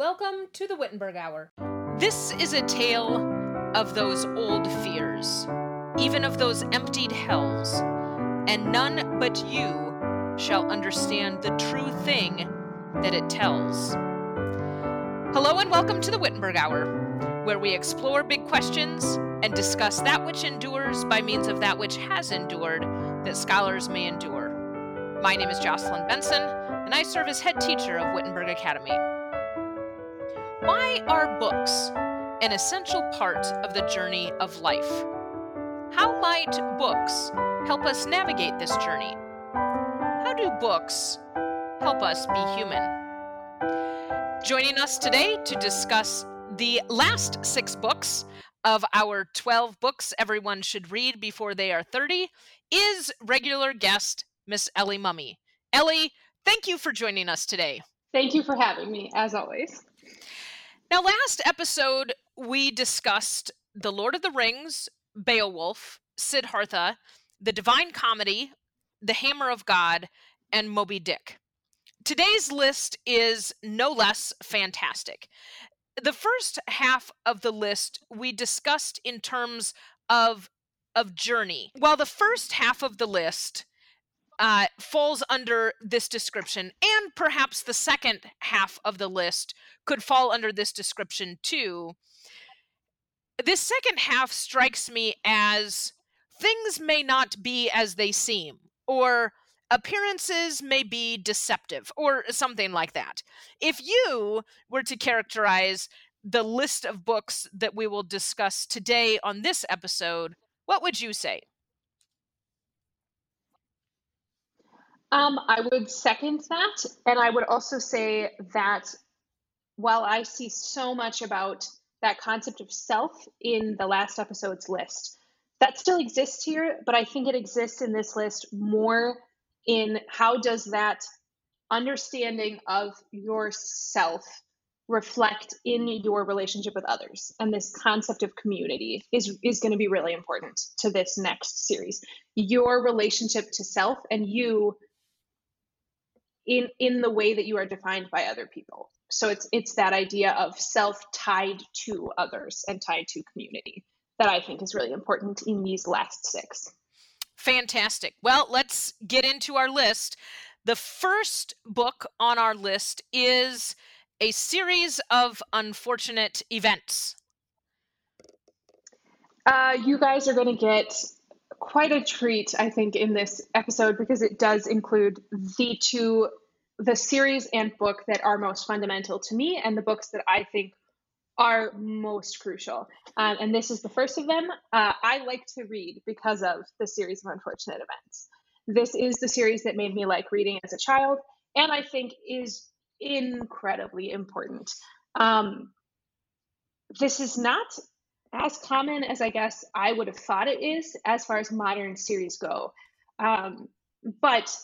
Welcome to the Wittenberg Hour. This is a tale of those old fears, even of those emptied hells, and none but you shall understand the true thing that it tells. Hello, and welcome to the Wittenberg Hour, where we explore big questions and discuss that which endures by means of that which has endured that scholars may endure. My name is Jocelyn Benson, and I serve as head teacher of Wittenberg Academy. Why are books an essential part of the journey of life? How might books help us navigate this journey? How do books help us be human? Joining us today to discuss the last six books of our 12 books everyone should read before they are 30 is regular guest Miss Ellie Mumme. Ellie, thank you for joining us today. Thank you for having me, as always. Now, last episode, we discussed The Lord of the Rings, Beowulf, Siddhartha, The Divine Comedy, The Hammer of God, and Moby Dick. Today's list is no less fantastic. The first half of the list we discussed in terms of of journey. While the first half of the list uh, falls under this description, and perhaps the second half of the list could fall under this description too. This second half strikes me as things may not be as they seem, or appearances may be deceptive, or something like that. If you were to characterize the list of books that we will discuss today on this episode, what would you say? Um, I would second that. And I would also say that while I see so much about that concept of self in the last episode's list, that still exists here, but I think it exists in this list more in how does that understanding of yourself reflect in your relationship with others and this concept of community is is going to be really important to this next series your relationship to self and you in in the way that you are defined by other people. So it's it's that idea of self tied to others and tied to community that i think is really important in these last six. Fantastic. Well let's get into our list. The first book on our list is a series of unfortunate events. Uh, you guys are going to get quite a treat, I think, in this episode because it does include the two, the series and book that are most fundamental to me, and the books that I think are most crucial. Um, and this is the first of them. Uh, I like to read because of the series of unfortunate events. This is the series that made me like reading as a child, and I think is incredibly important. Um, this is not as common as I guess I would have thought it is as far as modern series go. Um, but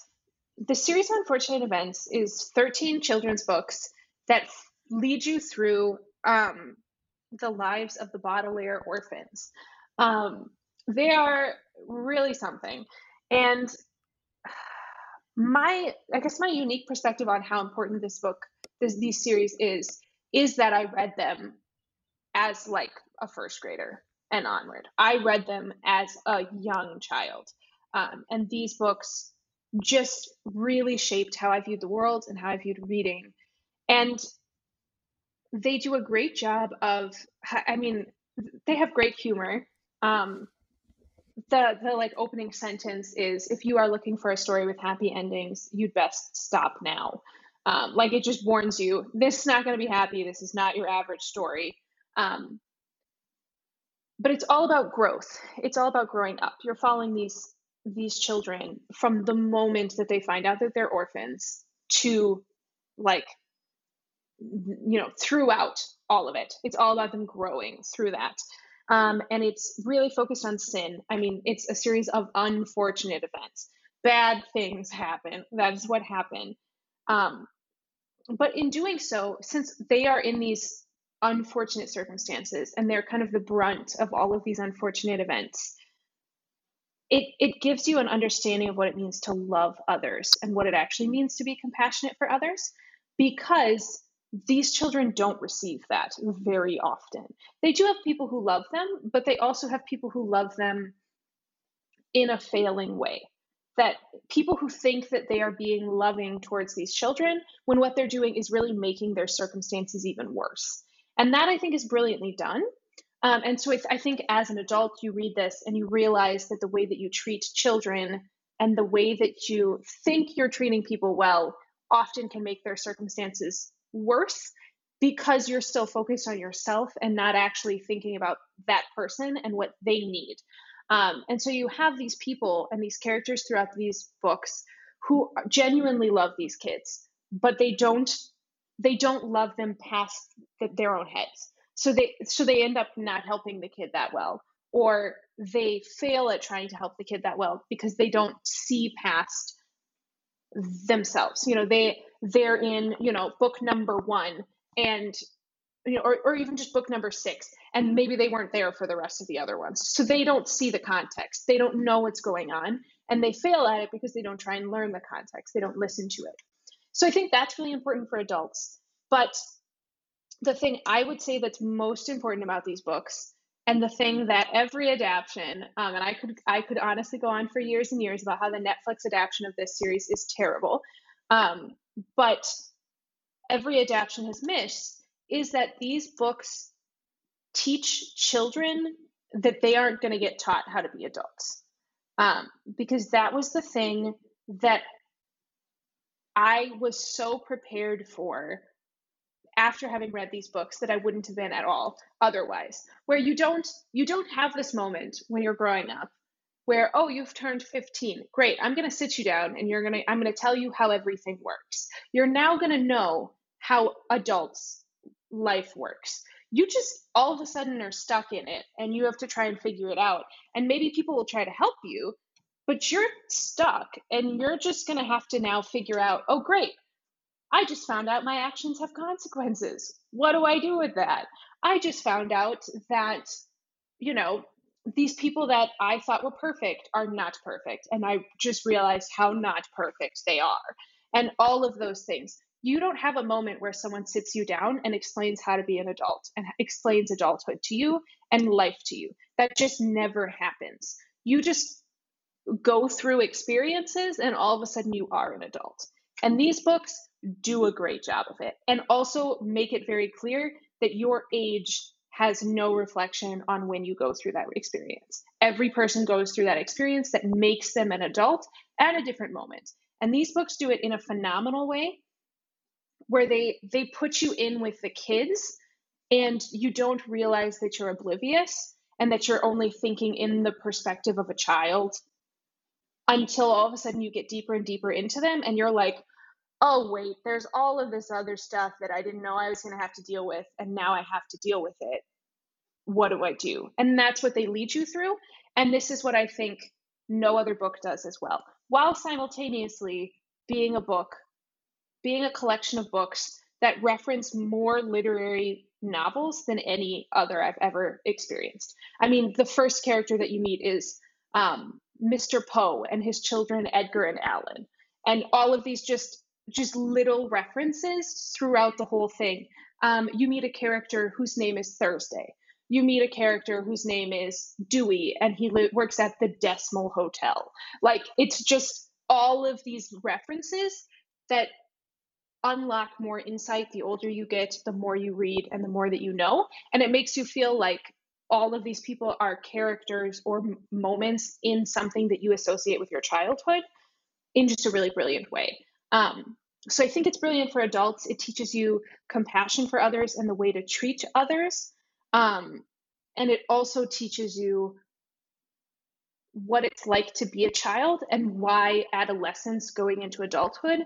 the series of unfortunate events is 13 children's books that lead you through um, the lives of the Baudelaire orphans. Um, they are really something. And my, I guess, my unique perspective on how important this book, this, these series is, is that I read them as like a first grader and onward. I read them as a young child. Um, and these books just really shaped how I viewed the world and how I viewed reading. And they do a great job of, I mean, they have great humor. Um, the the like opening sentence is if you are looking for a story with happy endings, you'd best stop now. Um, like it just warns you, this is not going to be happy. This is not your average story. Um, but it's all about growth. It's all about growing up. You're following these these children from the moment that they find out that they're orphans to like you know throughout all of it. It's all about them growing through that. Um, and it's really focused on sin. I mean it's a series of unfortunate events. Bad things happen. That is what happened. Um, but in doing so since they are in these unfortunate circumstances and they're kind of the brunt of all of these unfortunate events it it gives you an understanding of what it means to love others and what it actually means to be compassionate for others because these children don't receive that very often. They do have people who love them, but they also have people who love them in a failing way. That people who think that they are being loving towards these children when what they're doing is really making their circumstances even worse. And that I think is brilliantly done. Um, and so I think as an adult, you read this and you realize that the way that you treat children and the way that you think you're treating people well often can make their circumstances worse because you're still focused on yourself and not actually thinking about that person and what they need. Um, and so you have these people and these characters throughout these books who genuinely love these kids, but they don't they don't love them past the, their own heads. So they so they end up not helping the kid that well, or they fail at trying to help the kid that well because they don't see past themselves. You know, they they're in you know book number one and you know, or, or even just book number six, and maybe they weren't there for the rest of the other ones. So they don't see the context. They don't know what's going on, and they fail at it because they don't try and learn the context. They don't listen to it. So I think that's really important for adults. But the thing I would say that's most important about these books, and the thing that every adaptation, um, and I could I could honestly go on for years and years about how the Netflix adaptation of this series is terrible, um, but every adaptation has missed is that these books teach children that they aren't going to get taught how to be adults. Um, because that was the thing that I was so prepared for after having read these books that I wouldn't have been at all otherwise. Where you don't you don't have this moment when you're growing up where oh you've turned 15 great. I'm going to sit you down and you're going to i'm going to tell you how everything works. You're now going to know how adults life works. You just all of a sudden are stuck in it and you have to try and figure it out. And maybe people will try to help you but you're stuck and you're just going to have to now figure out oh great i just found out my actions have consequences what do i do with that i just found out that you know these people that I thought were perfect are not perfect. And I just realized how not perfect they are. And all of those things. You don't have a moment where someone sits you down and explains how to be an adult and explains adulthood to you and life to you. That just never happens. You just go through experiences and all of a sudden you are an adult. And these books do a great job of it and also make it very clear that your age has no reflection on when you go through that experience. Every person goes through that experience that makes them an adult at a different moment. And these books do it in a phenomenal way where they they put you in with the kids and you don't realize that you're oblivious and that you're only thinking in the perspective of a child until all of a sudden you get deeper and deeper into them and you're like oh wait there's all of this other stuff that i didn't know i was going to have to deal with and now i have to deal with it. What do i do? And that's what they lead you through and this is what i think no other book does as well. While simultaneously being a book being a collection of books that reference more literary novels than any other i've ever experienced. I mean the first character that you meet is um, mr poe and his children edgar and allen and all of these just just little references throughout the whole thing. Um, you meet a character whose name is Thursday. You meet a character whose name is Dewey, and he li- works at the Decimal Hotel. Like, it's just all of these references that unlock more insight the older you get, the more you read, and the more that you know. And it makes you feel like all of these people are characters or m- moments in something that you associate with your childhood in just a really brilliant way. Um, so I think it's brilliant for adults. It teaches you compassion for others and the way to treat others. Um, and it also teaches you what it's like to be a child and why adolescence going into adulthood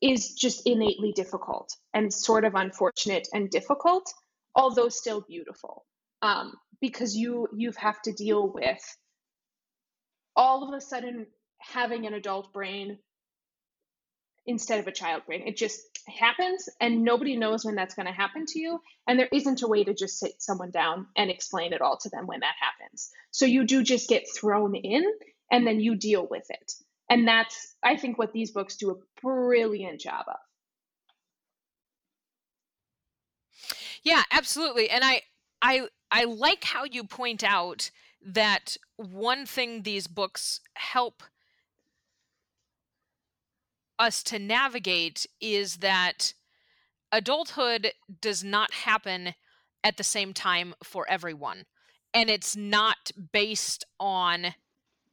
is just innately difficult and sort of unfortunate and difficult, although still beautiful. Um, because you you have to deal with all of a sudden having an adult brain instead of a child brain. It just happens, and nobody knows when that's going to happen to you. And there isn't a way to just sit someone down and explain it all to them when that happens. So you do just get thrown in, and then you deal with it. And that's, I think, what these books do a brilliant job of. Yeah, absolutely. And I I I like how you point out that one thing these books help us to navigate is that adulthood does not happen at the same time for everyone. And it's not based on,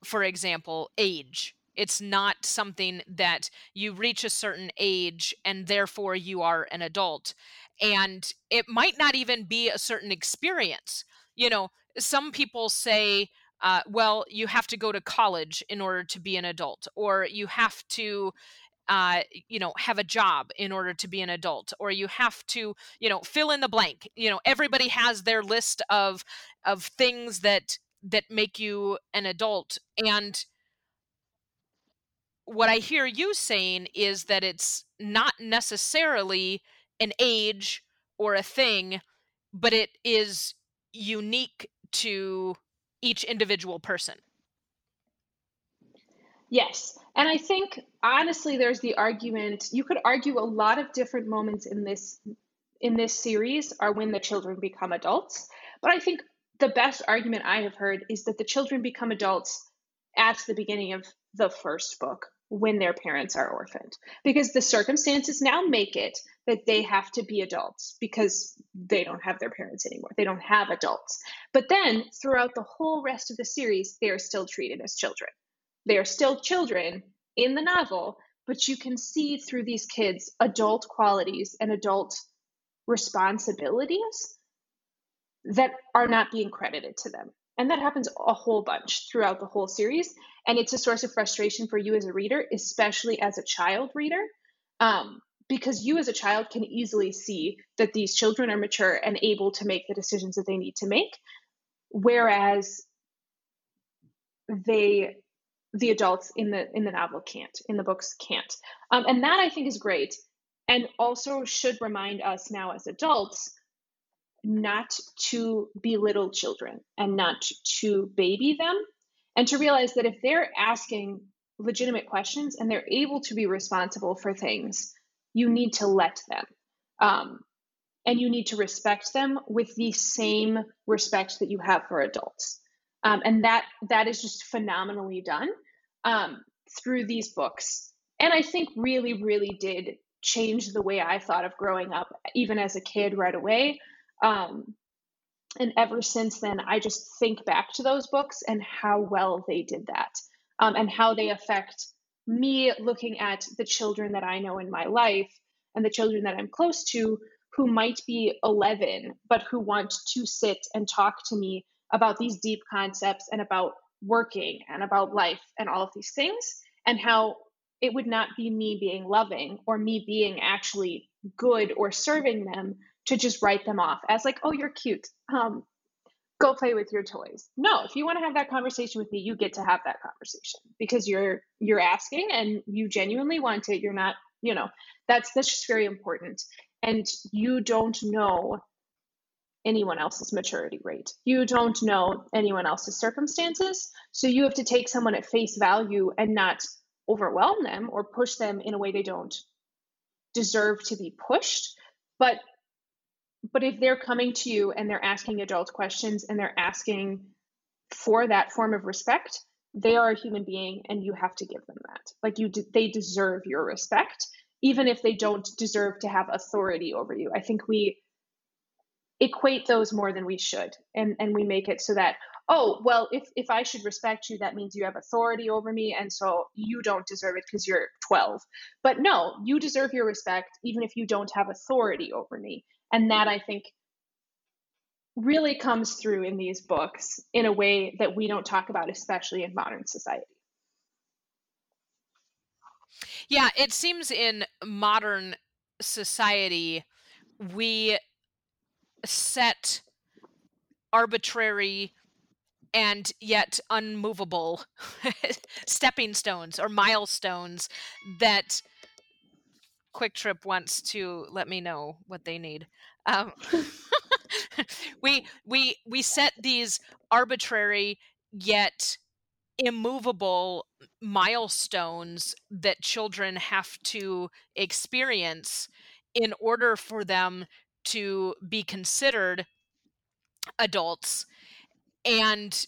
for example, age. It's not something that you reach a certain age and therefore you are an adult. And it might not even be a certain experience. You know, some people say, uh, well, you have to go to college in order to be an adult, or you have to uh, you know have a job in order to be an adult or you have to you know fill in the blank you know everybody has their list of of things that that make you an adult and what i hear you saying is that it's not necessarily an age or a thing but it is unique to each individual person Yes. And I think honestly there's the argument you could argue a lot of different moments in this in this series are when the children become adults. But I think the best argument I have heard is that the children become adults at the beginning of the first book when their parents are orphaned because the circumstances now make it that they have to be adults because they don't have their parents anymore. They don't have adults. But then throughout the whole rest of the series, they are still treated as children. They are still children in the novel, but you can see through these kids adult qualities and adult responsibilities that are not being credited to them. And that happens a whole bunch throughout the whole series. And it's a source of frustration for you as a reader, especially as a child reader, um, because you as a child can easily see that these children are mature and able to make the decisions that they need to make. Whereas they the adults in the in the novel can't in the books can't. Um, and that i think is great. And also should remind us now as adults not to belittle children and not to baby them. And to realize that if they're asking legitimate questions and they're able to be responsible for things you need to let them. Um, and you need to respect them with the same respect that you have for adults um, and that that is just phenomenally done um, through these books. And i think really really did change the way i thought of growing up even as a kid right away. Um, and ever since then i just think back to those books and how well they did that um, and how they affect me looking at the children that i know in my life and the children that i'm close to who might be 11 but who want to sit and talk to me about these deep concepts and about working and about life and all of these things, and how it would not be me being loving or me being actually good or serving them to just write them off as like, oh, you're cute. Um, go play with your toys. No, if you want to have that conversation with me, you get to have that conversation because you're you're asking and you genuinely want it. You're not, you know, that's that's just very important. And you don't know anyone else's maturity rate. You don't know anyone else's circumstances. So you have to take someone at face value and not overwhelm them or push them in a way they don't deserve to be pushed. But but if they're coming to you and they're asking adult questions and they're asking for that form of respect, they are a human being and you have to give them that. Like you they deserve your respect even if they don't deserve to have authority over you. I think we equate those more than we should. And and we make it so that oh well if if i should respect you that means you have authority over me and so you don't deserve it because you're 12 but no you deserve your respect even if you don't have authority over me. And that i think really comes through in these books in a way that we don't talk about especially in modern society. Yeah it seems in modern society we set arbitrary and yet unmovable stepping stones or milestones that quick trip wants to let me know what they need. Um, we we we set these arbitrary yet immovable milestones that children have to experience in order for them to be considered adults and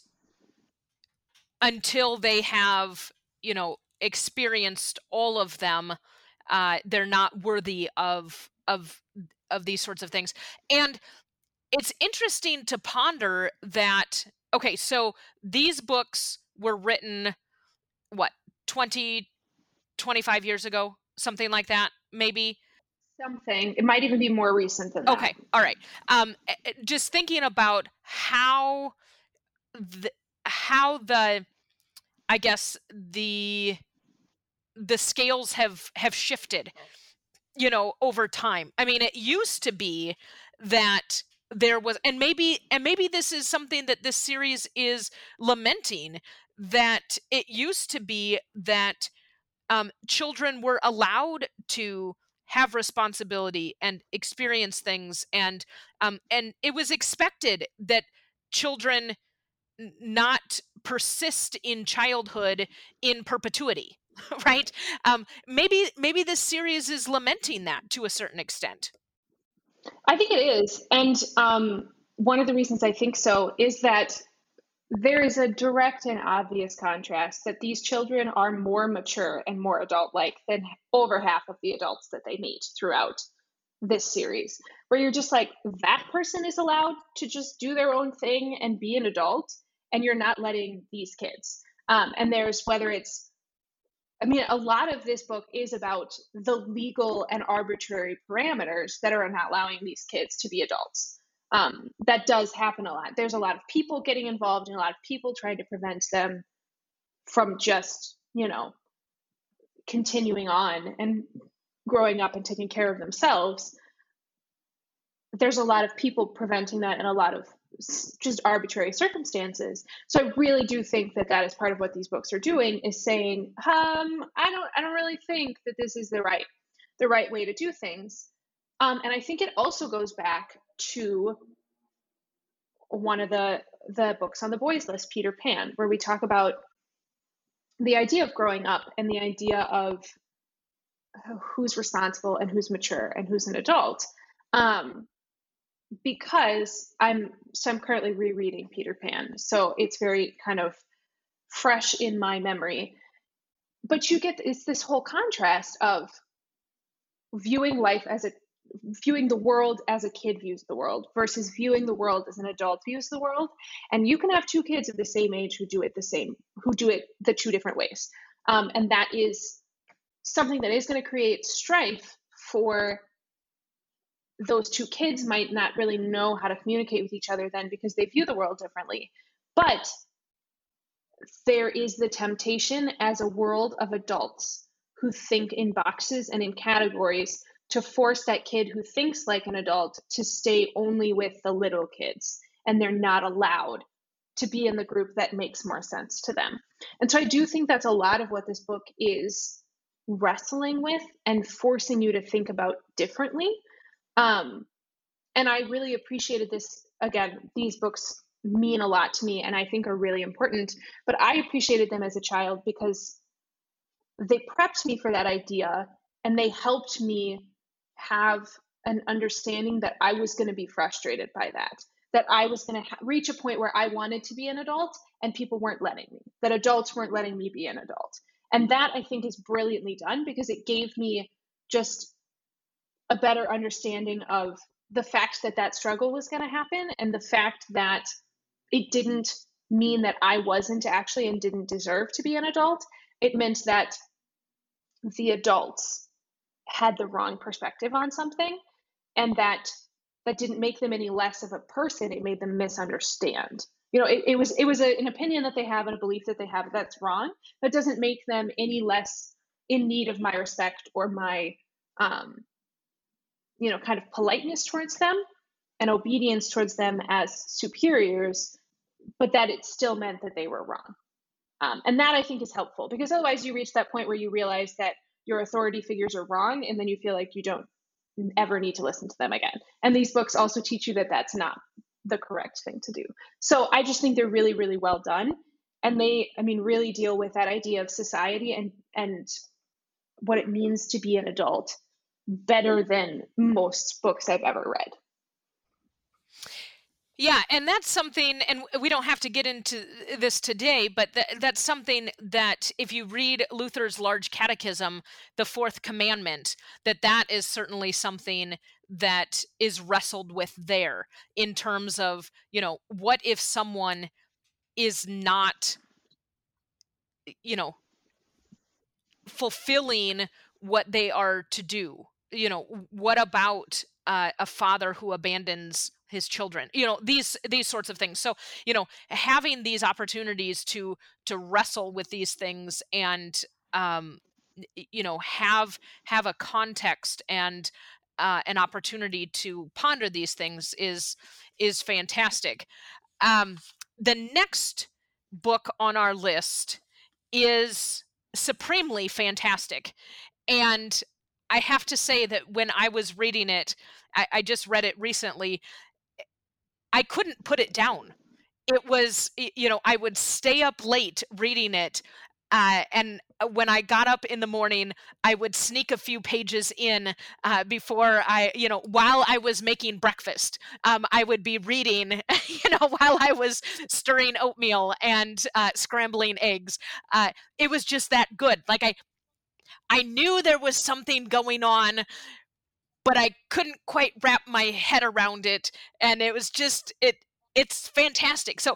until they have you know experienced all of them uh, they're not worthy of of of these sorts of things. And it's interesting to ponder that okay so these books were written what 20 25 years ago something like that maybe something. It might even be more recent than that. Okay all right. Um just thinking about how the how the i guess the the scales have have shifted you know over time. I mean it used to be that there was and maybe and maybe this is something that this series is lamenting that it used to be that um, children were allowed to have responsibility and experience things and um, and it was expected that children not persist in childhood in perpetuity right? Um, maybe maybe this series is lamenting that to a certain extent. I think it is and um, one of the reasons i think so is that there is a direct and obvious contrast that these children are more mature and more adult like than over half of the adults that they meet throughout this series where you're just like that person is allowed to just do their own thing and be an adult and you're not letting these kids. Um, and there's whether it's i mean a lot of this book is about the legal and arbitrary parameters that are not allowing these kids to be adults um, that does happen a lot. There's a lot of people getting involved and a lot of people trying to prevent them from just, you know, continuing on and growing up and taking care of themselves. There's a lot of people preventing that and a lot of just arbitrary circumstances. So I really do think that that is part of what these books are doing is saying, um, I don't, I don't really think that this is the right, the right way to do things. Um, and I think it also goes back to one of the the books on the boys list, Peter Pan, where we talk about the idea of growing up and the idea of who's responsible and who's mature and who's an adult. Um, because I'm so I'm currently rereading Peter Pan, so it's very kind of fresh in my memory. But you get it's this whole contrast of viewing life as a viewing the world as a kid views the world versus viewing the world as an adult views the world. And you can have two kids of the same age who do it the same who do it the two different ways. Um, and that is something that is going to create strife for those two kids might not really know how to communicate with each other then because they view the world differently. But there is the temptation as a world of adults who think in boxes and in categories to force that kid who thinks like an adult to stay only with the little kids and they're not allowed to be in the group that makes more sense to them. And so I do think that's a lot of what this book is wrestling with and forcing you to think about differently. Um, and I really appreciated this. Again, these books mean a lot to me and I think are really important, but I appreciated them as a child because they prepped me for that idea and they helped me have an understanding that I was going to be frustrated by that, that I was going to ha- reach a point where I wanted to be an adult and people weren't letting me, that adults weren't letting me be an adult. And that I think is brilliantly done because it gave me just a better understanding of the fact that that struggle was going to happen and the fact that it didn't mean that I wasn't actually and didn't deserve to be an adult. It meant that the adults had the wrong perspective on something and that that didn't make them any less of a person it made them misunderstand. You know it, it was it was a, an opinion that they have and a belief that they have that's wrong that doesn't make them any less in need of my respect or my um you know kind of politeness towards them and obedience towards them as superiors but that it still meant that they were wrong. Um, and that i think is helpful because otherwise you reach that point where you realize that your authority figures are wrong and then you feel like you don't ever need to listen to them again. And these books also teach you that that's not the correct thing to do. So i just think they're really really well done and they i mean really deal with that idea of society and and what it means to be an adult better than most books i've ever read Yeah, and that's something, and we don't have to get into uh, this today, but th- that's something that if you read Luther's Large Catechism, the Fourth Commandment, that that is certainly something that is wrestled with there in terms of, you know, what if someone is not, you know, fulfilling what they are to do? You know, what about uh, a father who abandons his children you know these these sorts of things. So you know having these opportunities to to wrestle with these things and um you know have have a context and uh, an opportunity to ponder these things is is fantastic. Um the next book on our list is supremely fantastic. And I have to say that when I was reading it, I, I, just read it recently. I couldn't put it down. It was, you know, I would stay up late reading it. Uh, and uh, when I got up in the morning, I would sneak a few pages in uh, before I, you know, while I was making breakfast. Um, I would be reading, you know, while I was stirring oatmeal and uh, scrambling eggs. Uh, it was just that good. Like I, I knew there was something going on but I couldn't quite wrap my head around it and it was just it it's fantastic. So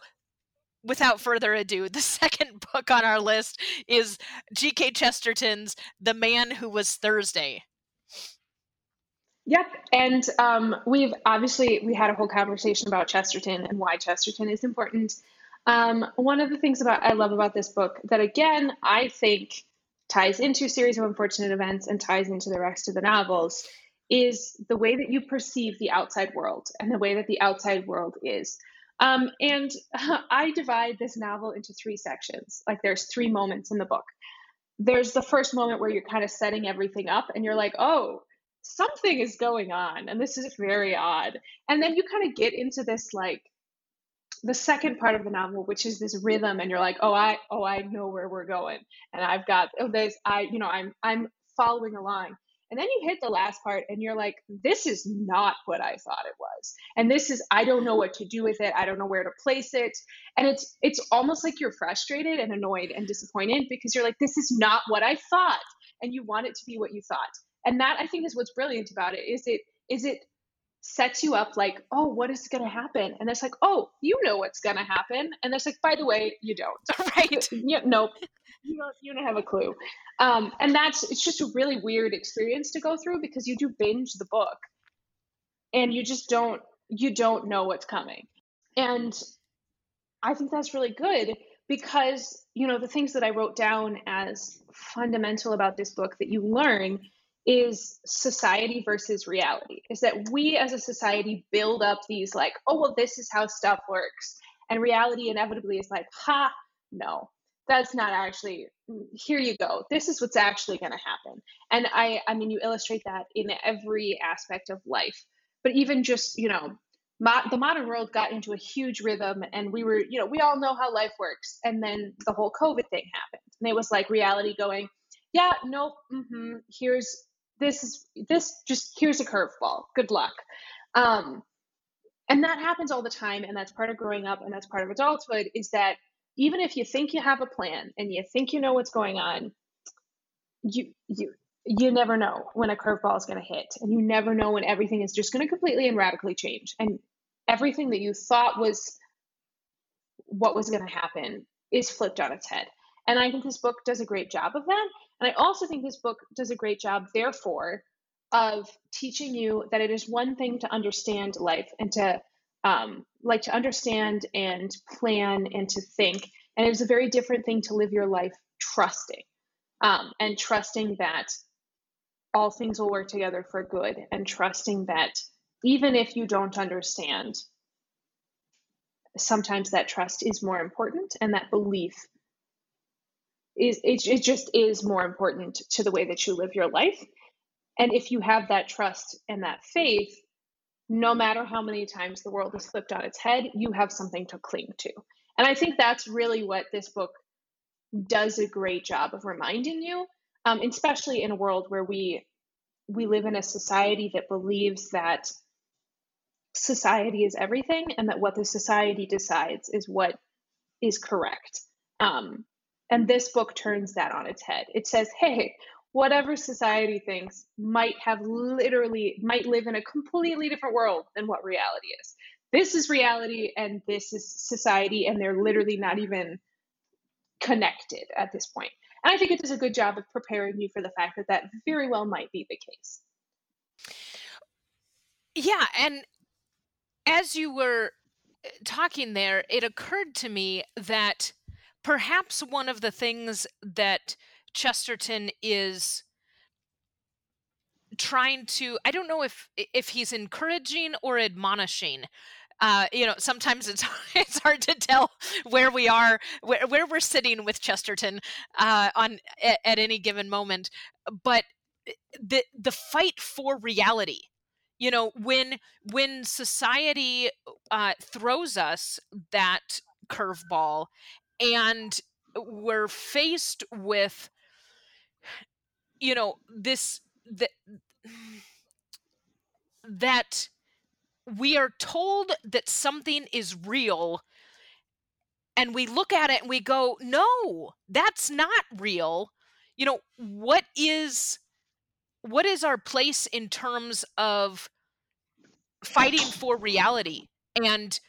without further ado, the second book on our list is G.K. Chesterton's The Man Who Was Thursday. Yep, and um, we've obviously we had a whole conversation about Chesterton and why Chesterton is important. Um, one of the things about I love about this book that again I think ties into a series of unfortunate events and ties into the rest of the novels is the way that you perceive the outside world and the way that the outside world is. Um, and I divide this novel into three sections. Like there's three moments in the book. There's the first moment where you're kind of setting everything up and you're like, oh, something is going on and this is very odd. And then you kind of get into this like the second part of the novel, which is this rhythm, and you're like, oh, I oh I know where we're going, and I've got oh there's I you know I'm I'm following along. And then you hit the last part and you're like, this is not what I thought it was. And this is I don't know what to do with it. I don't know where to place it. And it's it's almost like you're frustrated and annoyed and disappointed because you're like, this is not what I thought. And you want it to be what you thought. And that I think is what's brilliant about it is it is it sets you up like, oh, what is going to happen? And it's like, oh, you know what's going to happen. And it's like, by the way, you don't. right. yeah, nope you don't you don't have a clue um, and that's it's just a really weird experience to go through because you do binge the book and you just don't you don't know what's coming and i think that's really good because you know the things that i wrote down as fundamental about this book that you learn is society versus reality is that we as a society build up these like oh well this is how stuff works and reality inevitably is like ha no that's not actually here you go this is what's actually going to happen. And i i mean you illustrate that in every aspect of life but even just you know mo- the modern world got into a huge rhythm and we were you know we all know how life works and then the whole covid thing happened and it was like reality going yeah nope mm-hmm, here's this is this just here's a curveball. Good luck. Um and that happens all the time and that's part of growing up and that's part of adulthood is that even if you think you have a plan and you think you know what's going on, you you you never know when a curveball is going to hit, and you never know when everything is just going to completely and radically change, and everything that you thought was what was going to happen is flipped on its head. And I think this book does a great job of that. And I also think this book does a great job, therefore, of teaching you that it is one thing to understand life and to um, like to understand and plan and to think. And it is a very different thing to live your life trusting um, and trusting that all things will work together for good and trusting that even if you don't understand, sometimes that trust is more important and that belief is it, it just is more important to the way that you live your life and if you have that trust and that faith no matter how many times the world is flipped on its head, you have something to cling to. And I think that's really what this book does a great job of reminding you, um, especially in a world where we we live in a society that believes that society is everything and that what the society decides is what is correct. Um, and this book turns that on its head. It says, hey, whatever society thinks might have literally, might live in a completely different world than what reality is. This is reality and this is society, and they're literally not even connected at this point. And I think it does a good job of preparing you for the fact that that very well might be the case. Yeah, and as you were eh, talking there, it occurred to me that perhaps one of the things that Chesterton is trying to I don't know if if he's encouraging or admonishing. Uh, you know, sometimes it's it's hard to tell where we are, where, where we're sitting with Chesterton uh, on at, at any given moment. But the the fight for reality you know when when society uh, throws us that curveball and we're faced with you know this that that we are told that something is real and we look at it and we go no that's not real. You know what is what is our place in terms of fighting for reality and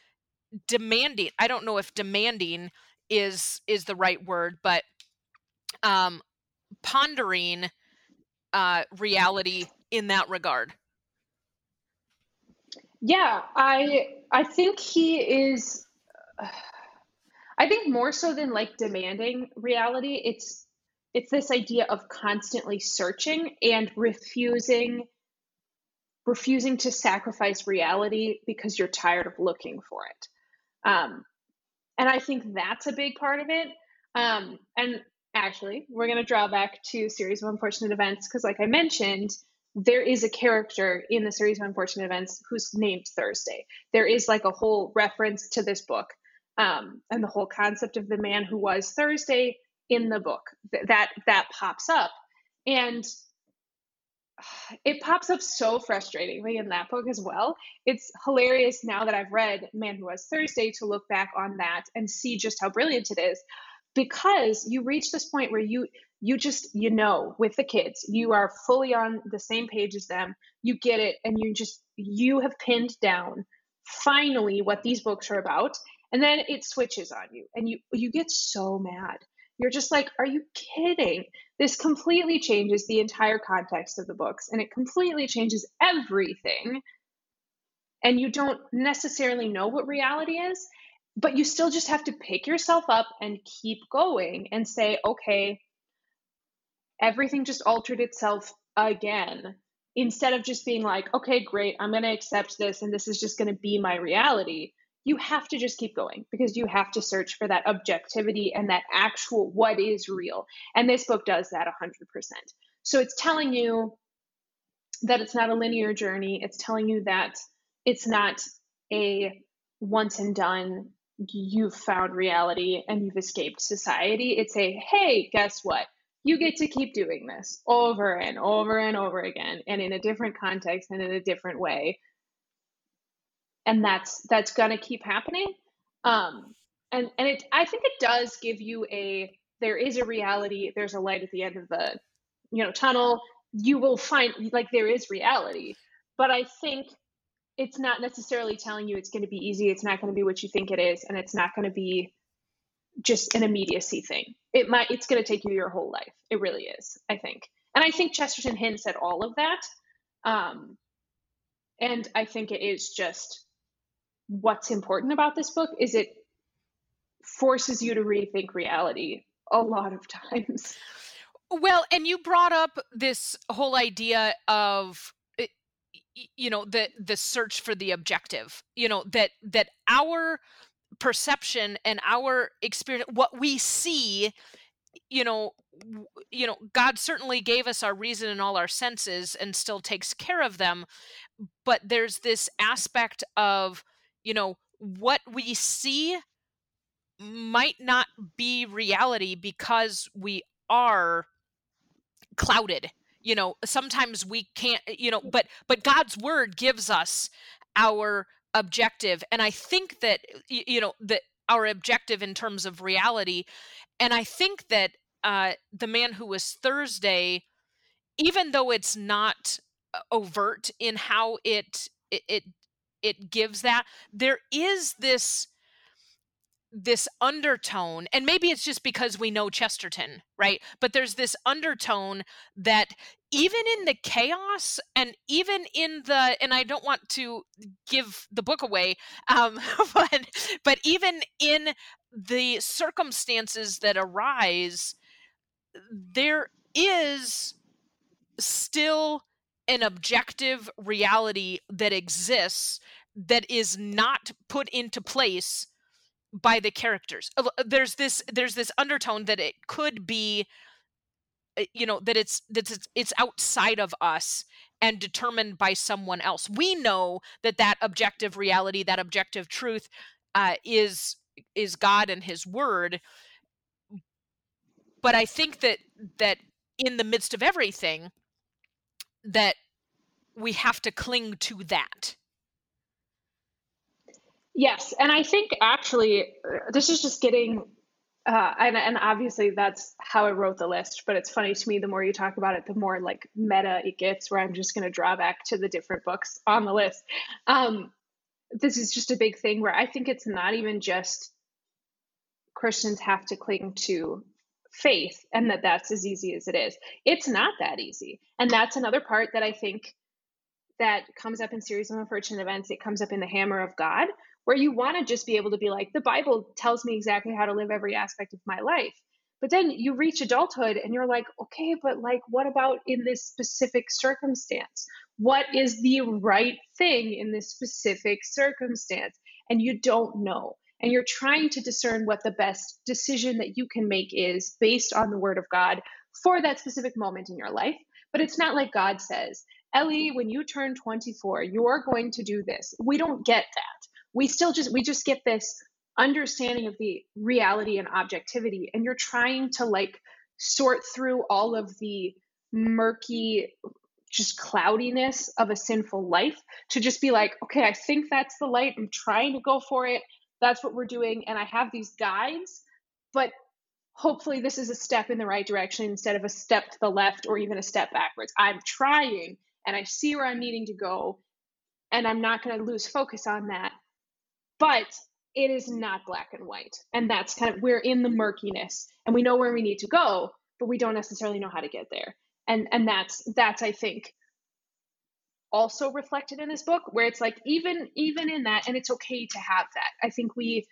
demanding i don't know if demanding is is the right word but um pondering uh reality in that regard. Yeah i i think he is i think more so than like demanding reality it's it's this idea of constantly searching and refusing refusing to sacrifice reality because you're tired of looking for it. Um, and i think that's a big part of it. Um, and actually we're going to draw back to series of unfortunate events because like i mentioned there is a character in the series of unfortunate events who's named thursday. There is like a whole reference to this book um, and the whole concept of the man who was thursday in the book. That that pops up. And it pops up so frustratingly in that book as well. It's hilarious now that I've read Man Who Was Thursday to look back on that and see just how brilliant it is because you reach this point where you you just you know with the kids you are fully on the same page as them you get it and you just you have pinned down finally what these books are about and then it switches on you and you you get so mad you're just like, are you kidding? This completely changes the entire context of the books and it completely changes everything. And you don't necessarily know what reality is, but you still just have to pick yourself up and keep going and say, okay, everything just altered itself again. Instead of just being like, okay, great, I'm going to accept this and this is just going to be my reality you have to just keep going because you have to search for that objectivity and that actual what is real. And this book does that 100%. So it's telling you that it's not a linear journey, it's telling you that it's not a once and done, you've found reality and you've escaped society. It's a hey, guess what? You get to keep doing this over and over and over again and in a different context and in a different way and that's that's going to keep happening. Um and and it i think it does give you a there is a reality there's a light at the end of the you know tunnel. You will find like there is reality. But i think it's not necessarily telling you it's going to be easy it's not going to be what you think it is and it's not going to be just an immediacy thing. It might it's going to take you your whole life. It really is i think. And i think chesterton hints at all of that. Um and i think it is just what's important about this book is it forces you to rethink reality a lot of times. Well, and you brought up this whole idea of eh, you know the the search for the objective you know that that our perception and our experience what we see you know you know god certainly gave us our reason and all our senses and still takes care of them but there's this aspect of you know what we see might not be reality because we are clouded you know sometimes we can't you know but but god's word gives us our objective and i think that you know that our objective in terms of reality and i think that uh the man who was thursday even though it's not uh, overt in how it it it, gives that. There is this this undertone and maybe it's just because we know chesterton right? But there's this undertone that even in the chaos and even in the and i don't want to give the book away um but but even in the circumstances that arise there is still an objective reality that exists that is not put into place by the characters. Uh, there's this there's this undertone that it could be uh, you know that it's that it's, it's outside of us and determined by someone else. We know that that objective reality that objective truth uh, is is god and his word. But i think that that in the midst of everything that we have to cling to that Yes, and I think actually uh, this is just getting, uh, and and obviously that's how I wrote the list. But it's funny to me the more you talk about it, the more like meta it gets. Where I'm just going to draw back to the different books on the list. Um, this is just a big thing where I think it's not even just Christians have to cling to faith and that that's as easy as it is. It's not that easy, and that's another part that I think that comes up in series of unfortunate events. It comes up in the Hammer of God where you want to just be able to be like, the Bible tells me exactly how to live every aspect of my life. But then you reach adulthood and you're like, okay, but like, what about in this specific circumstance? What is the right thing in this specific circumstance? And you don't know. And you're trying to discern what the best decision that you can make is based on the word of God for that specific moment in your life. But it's not like God says, Ellie, when you turn 24, you're going to do this. We don't get that we still just we just get this understanding of the reality and objectivity and you're trying to like sort through all of the murky just cloudiness of a sinful life to just be like okay i think that's the light i'm trying to go for it that's what we're doing and i have these guides but hopefully this is a step in the right direction instead of a step to the left or even a step backwards i'm trying and i see where i'm needing to go and i'm not going to lose focus on that but it is not black and white. And that's kind of, we're in the murkiness and we know where we need to go, but we don't necessarily know how to get there. And, and that's, that's, I think, also reflected in this book where it's like even even in that and it's okay to have that i think we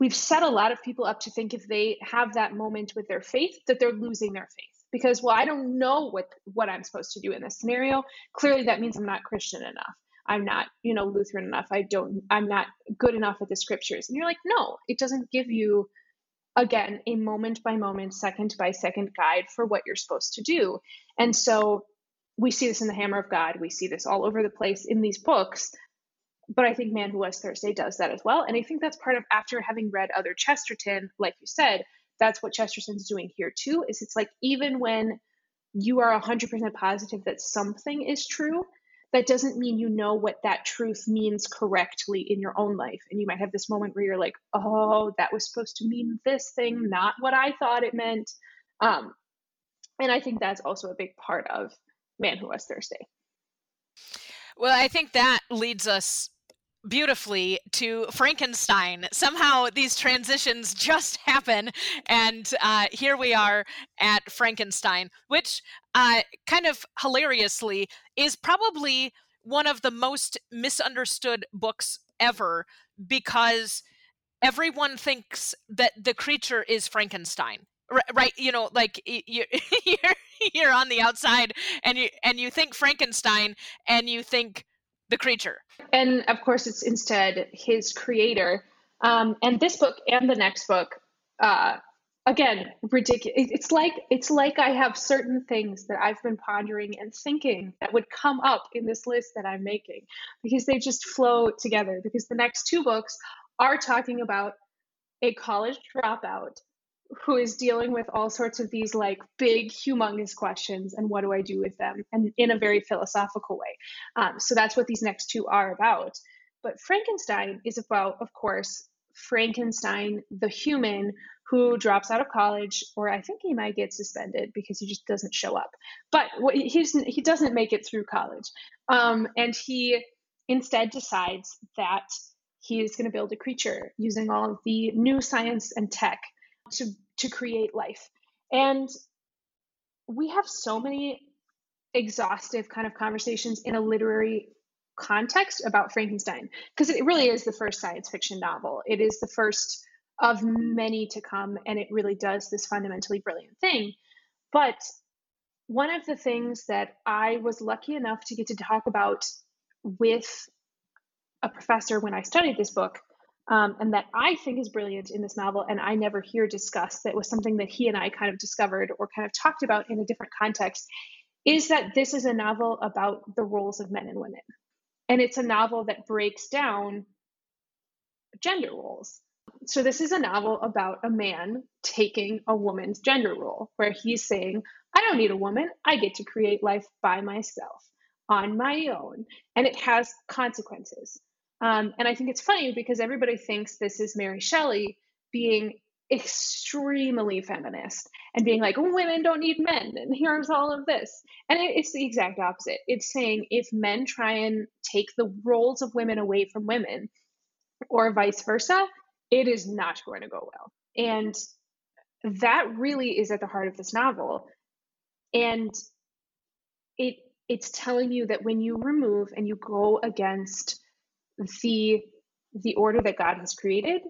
we've set a lot of people up to think if they have that moment with their faith that they're losing their faith because well i don't know what what i'm supposed to do in this scenario clearly that means i'm not christian enough I'm not, you know, Lutheran enough. I don't, I'm not good enough at the scriptures. And you're like, no, it doesn't give you, again, a moment by moment, second by second guide for what you're supposed to do. And so we see this in the Hammer of God. We see this all over the place in these books. But I think Man Who Was Thursday does that as well. And I think that's part of after having read other Chesterton, like you said, that's what Chesterton's doing here too, is it's like even when you are 100% positive that something is true, that doesn't mean you know what that truth means correctly in your own life. And you might have this moment where you're like, oh, that was supposed to mean this thing, not what I thought it meant. Um, and I think that's also a big part of Man Who Was Thursday. Well, I think that leads us beautifully to Frankenstein. Somehow these transitions just happen, and uh, here we are at Frankenstein, which uh, kind of hilariously is probably one of the most misunderstood books ever because everyone thinks that the creature is Frankenstein. Right, you know, like you're, you're you're on the outside, and you and you think Frankenstein, and you think the creature. And of course, it's instead his creator. Um, and this book and the next book, uh, again, ridiculous. It's like it's like I have certain things that I've been pondering and thinking that would come up in this list that I'm making because they just flow together. Because the next two books are talking about a college dropout who is dealing with all sorts of these like big, humongous questions and what do I do with them, and in a very philosophical way. Um, so that's what these next two are about. But Frankenstein is about, of course, Frankenstein, the human who drops out of college, or I think he might get suspended because he just doesn't show up. But he's, he doesn't make it through college. Um, and he instead decides that he is going to build a creature using all of the new science and tech to, to create life. And we have so many exhaustive kind of conversations in a literary context about Frankenstein because it really is the first science fiction novel. It is the first of many to come, and it really does this fundamentally brilliant thing. But one of the things that I was lucky enough to get to talk about with a professor when I studied this book, um, and that I think is brilliant in this novel, and I never hear discussed, that was something that he and I kind of discovered or kind of talked about in a different context, is that this is a novel about the roles of men and women. And it's a novel that breaks down gender roles. So, this is a novel about a man taking a woman's gender role, where he's saying, I don't need a woman, I get to create life by myself on my own. And it has consequences. Um, and I think it's funny because everybody thinks this is Mary Shelley being extremely feminist and being like, women don't need men, and here's all of this. And it, it's the exact opposite. It's saying if men try and take the roles of women away from women, or vice versa, it is not going to go well. And that really is at the heart of this novel. And it it's telling you that when you remove and you go against the the order that God has created,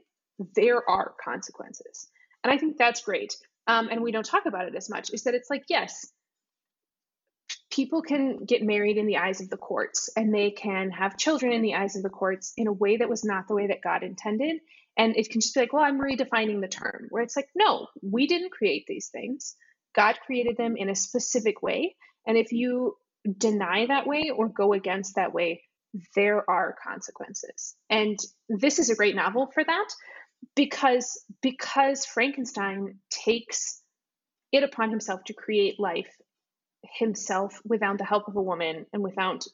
there are consequences. And I think that's great. Um, and we don't talk about it as much, is that it's like, yes, people can get married in the eyes of the courts and they can have children in the eyes of the courts in a way that was not the way that God intended. And it can just be like, well, I'm redefining the term, where it's like, no, we didn't create these things. God created them in a specific way. And if you deny that way or go against that way, there are consequences. And this is a great novel for that because because Frankenstein takes it upon himself to create life himself without the help of a woman and without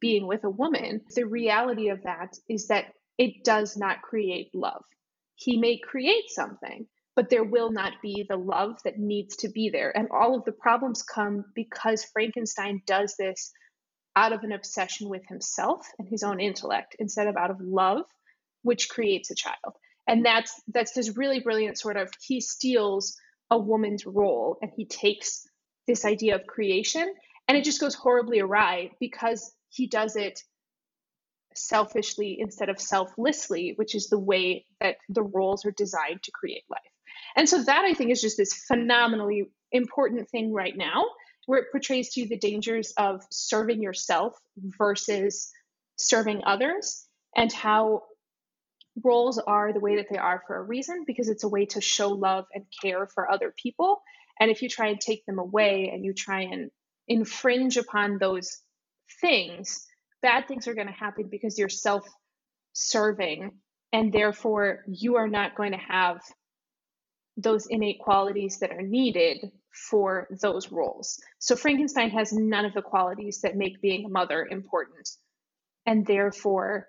being with a woman. The reality of that is that it does not create love. He may create something, but there will not be the love that needs to be there. And all of the problems come because Frankenstein does this out of an obsession with himself and his own intellect instead of out of love, which creates a child. And that's that's this really brilliant sort of he steals a woman's role and he takes this idea of creation and it just goes horribly awry because he does it selfishly instead of selflessly, which is the way that the roles are designed to create life. And so that I think is just this phenomenally important thing right now where it portrays to you the dangers of serving yourself versus serving others and how roles are the way that they are for a reason because it's a way to show love and care for other people. And if you try and take them away and you try and infringe upon those things bad things are going to happen because you're self serving and therefore you are not going to have those innate qualities that are needed for those roles. So Frankenstein has none of the qualities that make being a mother important. And therefore,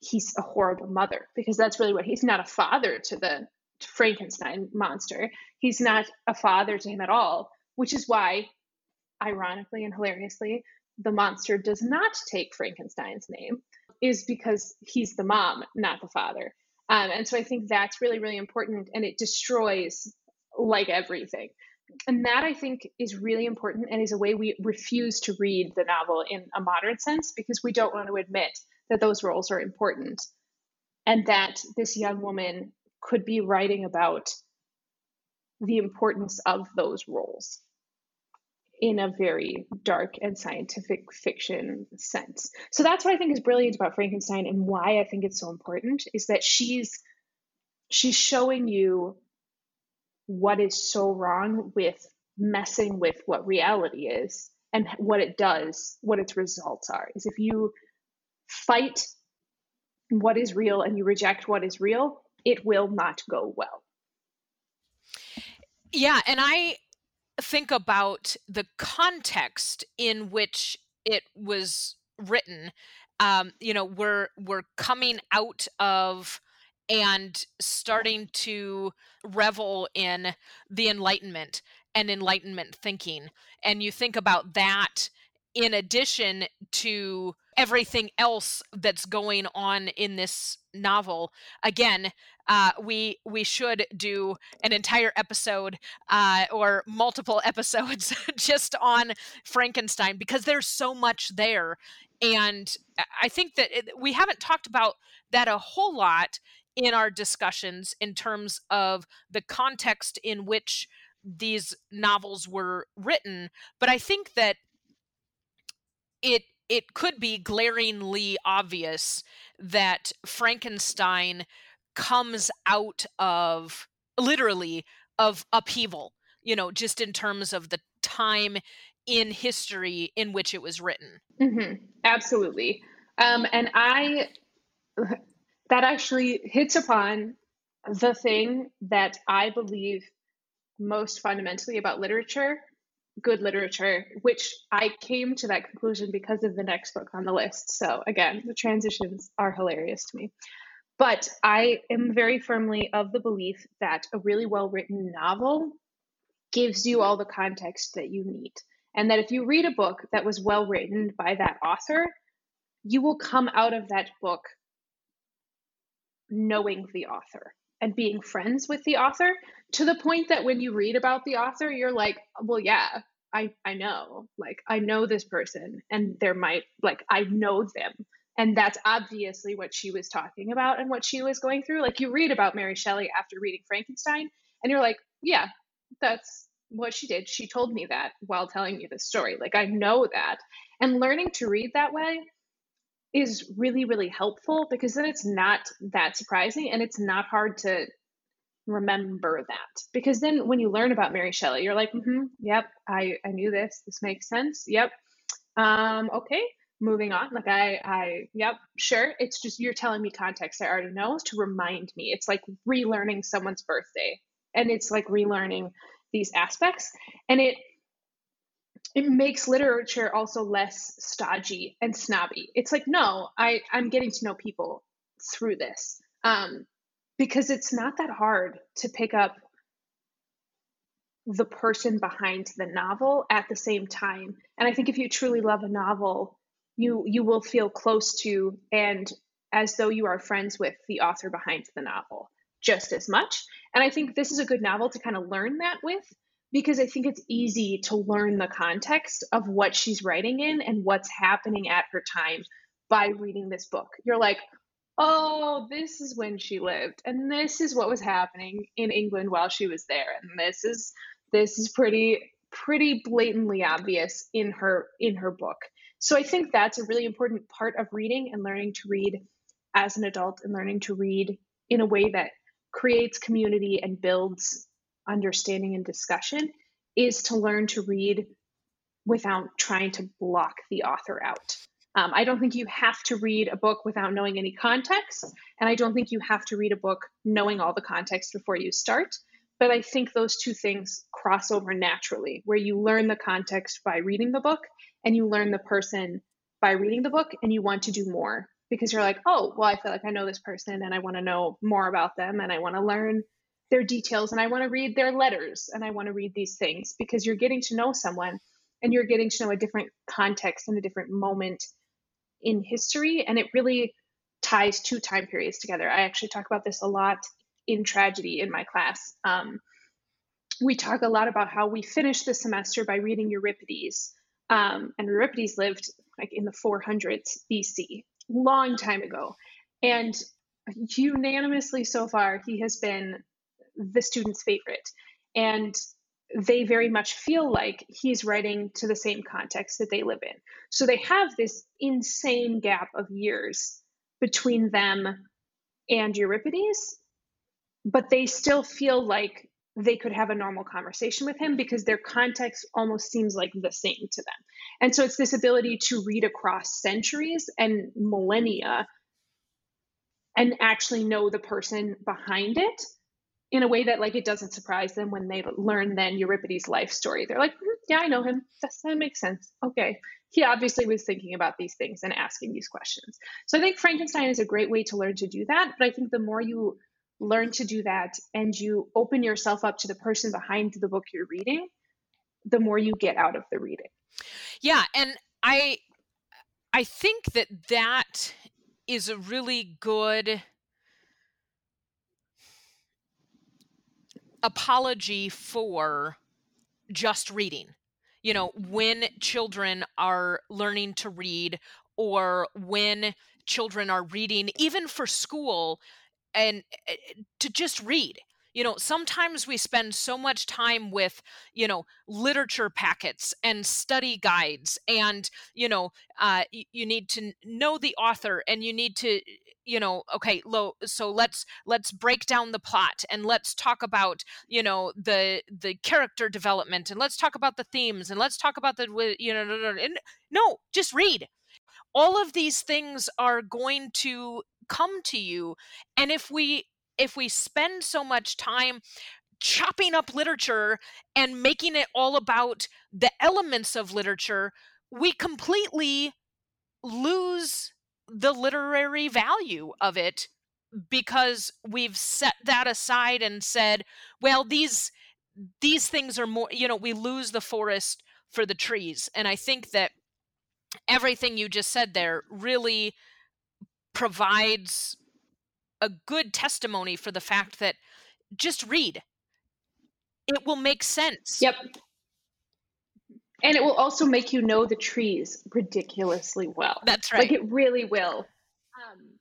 he's a horrible mother because that's really what he's not a father to the Frankenstein monster. He's not a father to him at all, which is why, ironically and hilariously, the monster does not take Frankenstein's name, is because he's the mom, not the father. Um, and so I think that's really, really important and it destroys like everything. And that I think is really important and is a way we refuse to read the novel in a modern sense because we don't want to admit that those roles are important and that this young woman could be writing about the importance of those roles in a very dark and scientific fiction sense. So that's what I think is brilliant about Frankenstein and why I think it's so important is that she's she's showing you what is so wrong with messing with what reality is and what it does, what its results are. Is if you fight what is real and you reject what is real, it will not go well. Yeah, and I think about the context in which it was written um, you know we're we're coming out of and starting to revel in the enlightenment and enlightenment thinking and you think about that in addition to everything else that's going on in this novel. Again uh, we we should do an entire episode uh, or multiple episodes just on frankenstein because there's so much there. And i think that it, we haven't talked about that a whole lot in our discussions in terms of the context in which these novels were written but i think that it it could be glaringly obvious that Frankenstein comes out of literally of upheaval, you know, just in terms of the time in history in which it was written. Mm-hmm. Absolutely. Um, and I, that actually hits upon the thing that I believe most fundamentally about literature, good literature, which I came to that conclusion because of the next book on the list. So again, the transitions are hilarious to me. But I am very firmly of the belief that a really well written novel gives you all the context that you need. And that if you read a book that was well written by that author, you will come out of that book knowing the author and being friends with the author to the point that when you read about the author, you're like, well, yeah, I, I know. Like, I know this person, and there might, like, I know them. And that's obviously what she was talking about and what she was going through. Like, you read about Mary Shelley after reading Frankenstein, and you're like, yeah, that's what she did. She told me that while telling me the story. Like, I know that. And learning to read that way is really, really helpful because then it's not that surprising and it's not hard to remember that. Because then when you learn about Mary Shelley, you're like, mm-hmm, yep, I, I knew this. This makes sense. Yep. Um, okay, moving on. Like I, I, yep, sure. It's just you're telling me context I already know to remind me. It's like relearning someone's birthday. And it's like relearning these aspects. And it it makes literature also less stodgy and snobby. It's like, no, I, I'm getting to know people through this. Um, because it's not that hard to pick up the person behind the novel at the same time. And I think if you truly love a novel, you you will feel close to and as though you are friends with the author behind the novel just as much. And I think this is a good novel to kind of learn that with because I think it's easy to learn the context of what she's writing in and what's happening at her time by reading this book. You're like, oh, this is when she lived, and this is what was happening in England while she was there, and this is this is pretty pretty blatantly obvious in her in her book. So I think that's a really important part of reading and learning to read as an adult and learning to read in a way that creates community and builds understanding and discussion is to learn to read without trying to block the author out. Um, I don't think you have to read a book without knowing any context, and I don't think you have to read a book knowing all the context before you start. But I think those two things cross over naturally, where you learn the context by reading the book and you learn the person by reading the book, and you want to do more because you're like, oh, well, I feel like I know this person and I want to know more about them and I want to learn their details and I want to read their letters and I want to read these things because you're getting to know someone and you're getting to know a different context and a different moment in history. And it really ties two time periods together. I actually talk about this a lot in tragedy in my class. Um, we talk a lot about how we finish the semester by reading Euripides. Um, and Euripides lived like in the 400s BC, long time ago. And unanimously so far, he has been the student's favorite. And they very much feel like he's writing to the same context that they live in. So they have this insane gap of years between them and Euripides, but they still feel like they could have a normal conversation with him because their context almost seems like the same to them. And so it's this ability to read across centuries and millennia and actually know the person behind it in a way that like it doesn't surprise them when they learn then Euripides' life story. They're like, mm, yeah, I know him. That's, that makes sense. Okay. he obviously was thinking about these things and asking these questions. So I think Frankenstein is a great way to learn to do that. But I think the more you learn to do that and you open yourself up to the person behind the book you're reading, the more you get out of the reading. Yeah, and I I think that that is a really good apology for just reading. You know, when children are learning to read or when children are reading, even for school, and eh, to just read you know sometimes we spend so much time with you know literature packets and study guides and you know uh, you, you need to know the author and you need to you know okay lo, so let's let's break down the plot and let's talk about you know the the character development and let's talk about the themes and let's talk about the you know no just read. All of these things are going to come to you and if we if we spend so much time chopping up literature and making it all about the elements of literature, we completely lose the literary value of it because we've set that aside and said, well, these these things are more, you know, we lose the forest for the trees. And I think that everything you just said there really provides a good testimony for the fact that just read. It will make sense. Yep. And it will also make you know the trees ridiculously well. That's right. Like it really will. Um,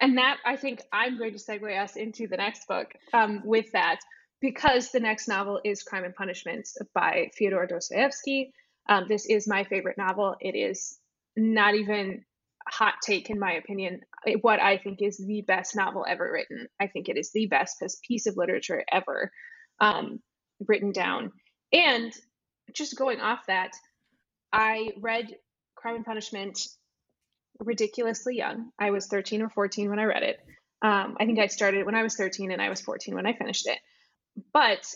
and that I think I'm going to segue us into the next book um, with that because the next novel is Crime and Punishment by Fyodor Dostoevsky. Um, this is my favorite novel. It is not even hot take in my opinion what i think is the best novel ever written. I think it is the best piece of literature ever um, written down. And just going off that i read crime and punishment ridiculously young. I was 13 or 14 when i read it. Um, i think i started when i was 13 and i was 14 when i finished it. But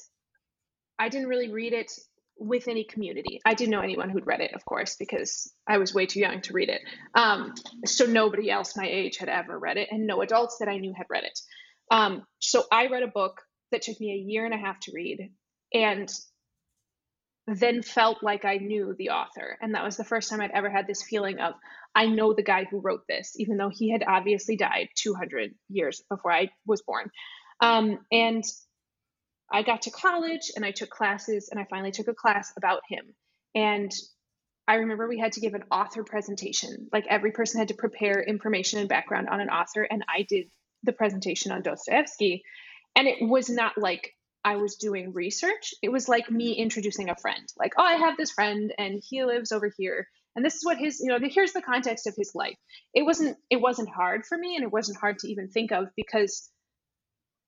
i didn't really read it with any community. I didn't know anyone who'd read it, of course, because I was way too young to read it. Um, so nobody else my age had ever read it, and no adults that I knew had read it. Um, so I read a book that took me a year and a half to read, and then felt like I knew the author. And that was the first time I'd ever had this feeling of, I know the guy who wrote this, even though he had obviously died 200 years before I was born. Um, and I got to college and I took classes, and I finally took a class about him. And I remember we had to give an author presentation. Like every person had to prepare information and background on an author, and I did the presentation on Dostoevsky. And it was not like I was doing research. It was like me introducing a friend. Like, oh, I have this friend, and he lives over here, and this is what his, you know, here's the context of his life. It wasn't, it wasn't hard for me, and it wasn't hard to even think of because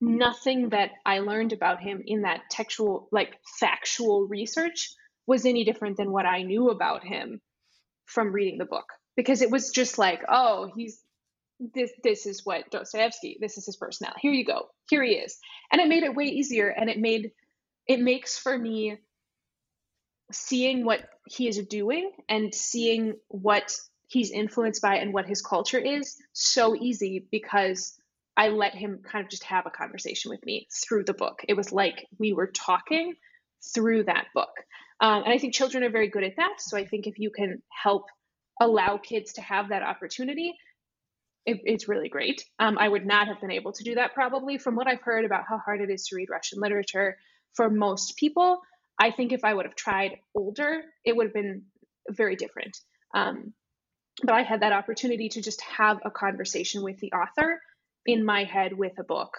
nothing that I learned about him in that textual, like factual research was any different than what I knew about him from reading the book. Because it was just like, oh, he's this this is what Dostoevsky, this is his personality. Here you go. Here he is. And it made it way easier and it made it makes for me seeing what he is doing and seeing what he's influenced by and what his culture is so easy because I let him kind of just have a conversation with me through the book. It was like we were talking through that book. Um, and I think children are very good at that. So I think if you can help allow kids to have that opportunity, it, it's really great. Um, I would not have been able to do that probably from what I've heard about how hard it is to read Russian literature for most people. I think if I would have tried older, it would have been very different. Um, but I had that opportunity to just have a conversation with the author in my head with a book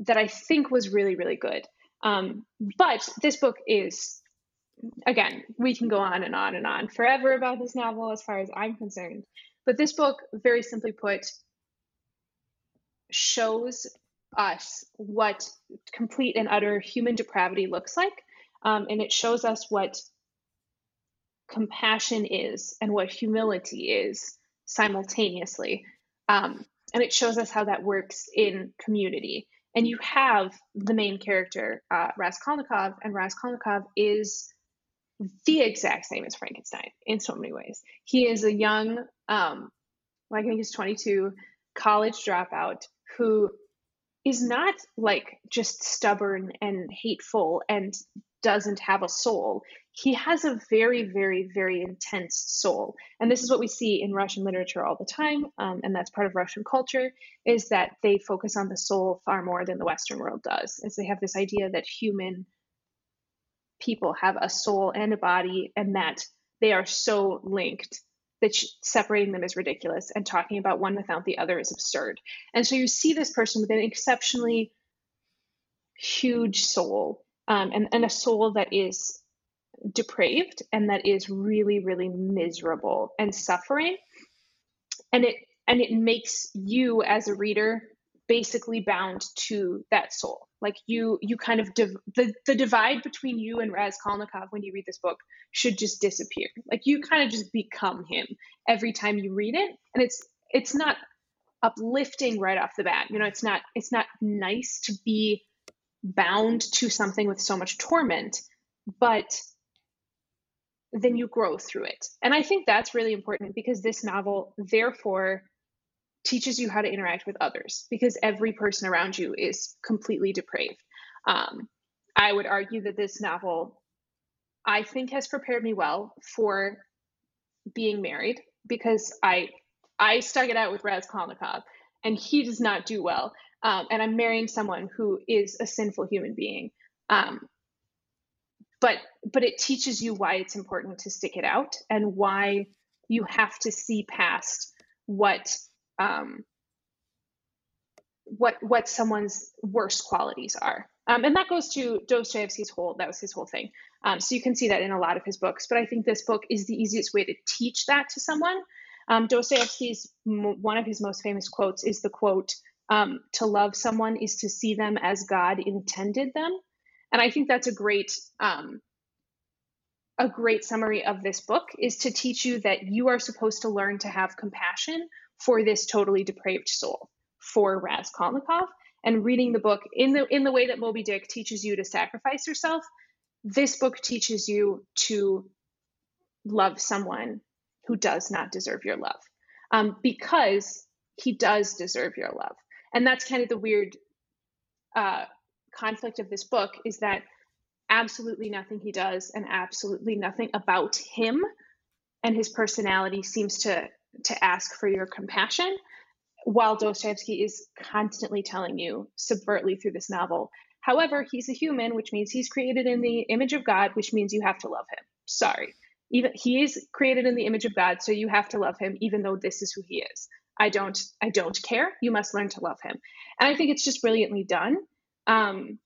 that I think was really, really good. Um, but this book is, again, we can go on and on and on forever about this novel as far as I'm concerned. But this book, very simply put, shows us what complete and utter human depravity looks like. Um, and it shows us what compassion is and what humility is simultaneously. Um, and it shows us how that works in community. And you have the main character, uh, Raskolnikov, and Raskolnikov is the exact same as Frankenstein in so many ways. He is a young, um, I think he's 22, college dropout who is not like just stubborn and hateful and doesn't have a soul. He has a very, very, very intense soul. And this is what we see in Russian literature all the time. Um, and that's part of Russian culture is that they focus on the soul far more than the Western world does. As they have this idea that human people have a soul and a body and that they are so linked that separating them is ridiculous and talking about one without the other is absurd. And so you see this person with an exceptionally huge soul um, and, and a soul that is depraved and that is really, really miserable and suffering. And it and it makes you as a reader basically bound to that soul. Like you you kind of div- the the divide between you and Raz Raskolnikov when you read this book should just disappear. Like you kind of just become him every time you read it. And it's it's not uplifting right off the bat. You know it's not it's not nice to be bound to something with so much torment but then you grow through it and i think that's really important because this novel therefore teaches you how to interact with others because every person around you is completely depraved. Um, I would argue that this novel, I think, has prepared me well for being married because I I stuck it out with Raz Raskolnikov and he does not do well. Um, and I'm marrying someone who is a sinful human being. Um, but but it teaches you why it's important to stick it out and why you have to see past what um, what what someone's worst qualities are. Um, and that goes to Dostoevsky's whole that was his whole thing. Um, so you can see that in a lot of his books. But I think this book is the easiest way to teach that to someone. Um, Dostoevsky's one of his most famous quotes is the quote, um, "To love someone is to see them as God intended them," and I think that's a great um, a great summary of this book is to teach you that you are supposed to learn to have compassion for this totally depraved soul for Raskolnikov. And reading the book in the in the way that Moby Dick teaches you to sacrifice yourself, this book teaches you to love someone who does not deserve your love, um, because he does deserve your love. And that's kind of the weird uh, conflict of this book is that absolutely nothing he does and absolutely nothing about him and his personality seems to to ask for your compassion, while Dostoevsky is constantly telling you subvertly through this novel. However, he's a human, which means he's created in the image of God, which means you have to love him. Sorry. Even he is created in the image of God, so you have to love him, even though this is who he is. I don't I don't care. You must learn to love him. And I think it's just brilliantly done. Um,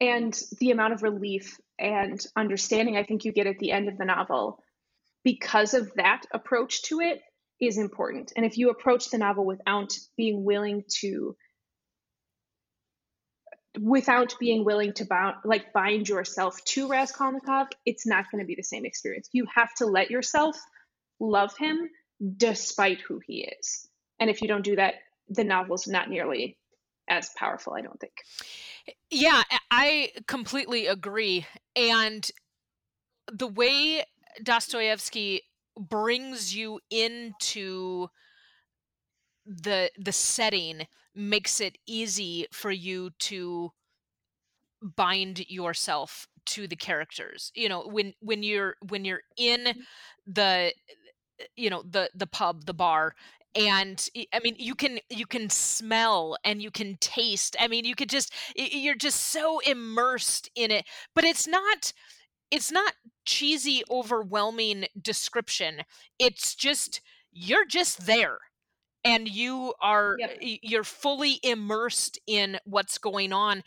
and the amount of relief and understanding I think you get at the end of the novel because of that approach to it is important. And if you approach the novel without being willing to without being willing to bound like bind yourself to Raskolnikov, it's not going to be the same experience. You have to let yourself love him despite who he is. And if you don't do that, the novel's not nearly as powerful, I don't think. Yeah, I completely agree. And the way Dostoevsky brings you into the the setting makes it easy for you to bind yourself to the characters you know when when you're when you're in mm-hmm. the you know the the pub the bar and i mean you can you can smell and you can taste i mean you could just you're just so immersed in it but it's not it's not cheesy overwhelming description it's just you're just there and you are yep. you're fully immersed in what's going on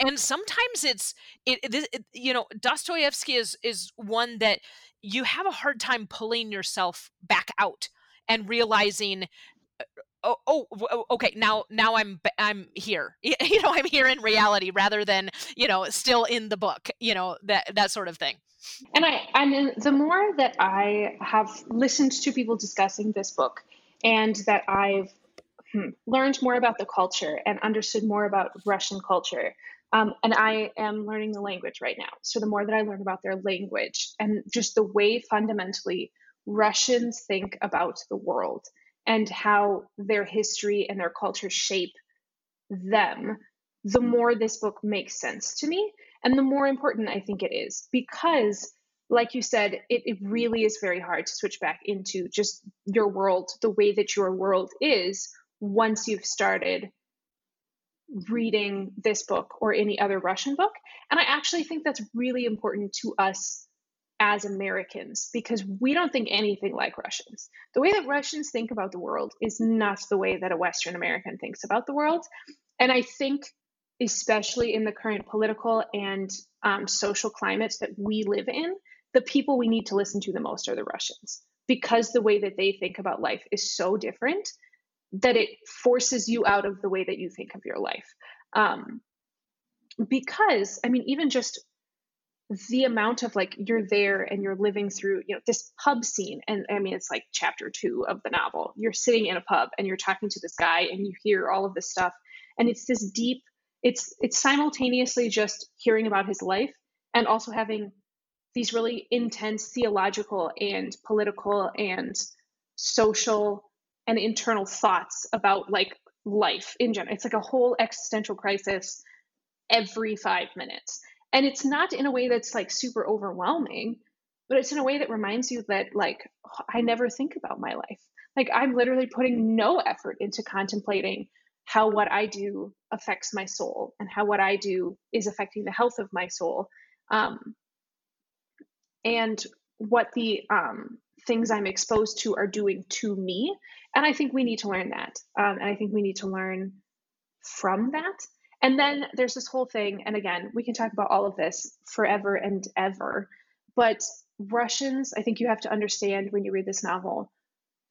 and sometimes it's it, it, it, you know dostoevsky is is one that you have a hard time pulling yourself back out and realizing oh, oh, oh okay now now i'm i'm here you know i'm here in reality rather than you know still in the book you know that that sort of thing and i and the more that i have listened to people discussing this book and that i've hmm, learned more about the culture and understood more about russian culture Um, and I am learning the language right now. So the more that I learn about their language and just the way fundamentally Russians think about the world and how their history and their culture shape them, the mm. more this book makes sense to me and the more important I think it is because like you said, it, it really is very hard to switch back into just your world, the way that your world is once you've started reading this book or any other Russian book. And I actually think that's really important to us as Americans because we don't think anything like Russians. The way that Russians think about the world is not the way that a Western American thinks about the world. And I think, especially in the current political and um, social climates that we live in, the people we need to listen to the most are the Russians because the way that they think about life is so different that it forces you out of the way that you think of your life. Um, because, I mean, even just the amount of like you're there and you're living through you know this pub scene and i mean it's like chapter two of the novel you're sitting in a pub and you're talking to this guy and you hear all of this stuff and it's this deep it's it's simultaneously just hearing about his life and also having these really intense theological and political and social and internal thoughts about like life in general. It's like a whole existential crisis every five minutes. And it's not in a way that's like super overwhelming, but it's in a way that reminds you that like I never think about my life. Like I'm literally putting no effort into contemplating how what I do affects my soul and how what I do is affecting the health of my soul. Um, and what the um, things I'm exposed to are doing to me. And I think we need to learn that. Um, and I think we need to learn from that. And then there's this whole thing, and again, we can talk about all of this forever and ever. But Russians, I think you have to understand when you read this novel,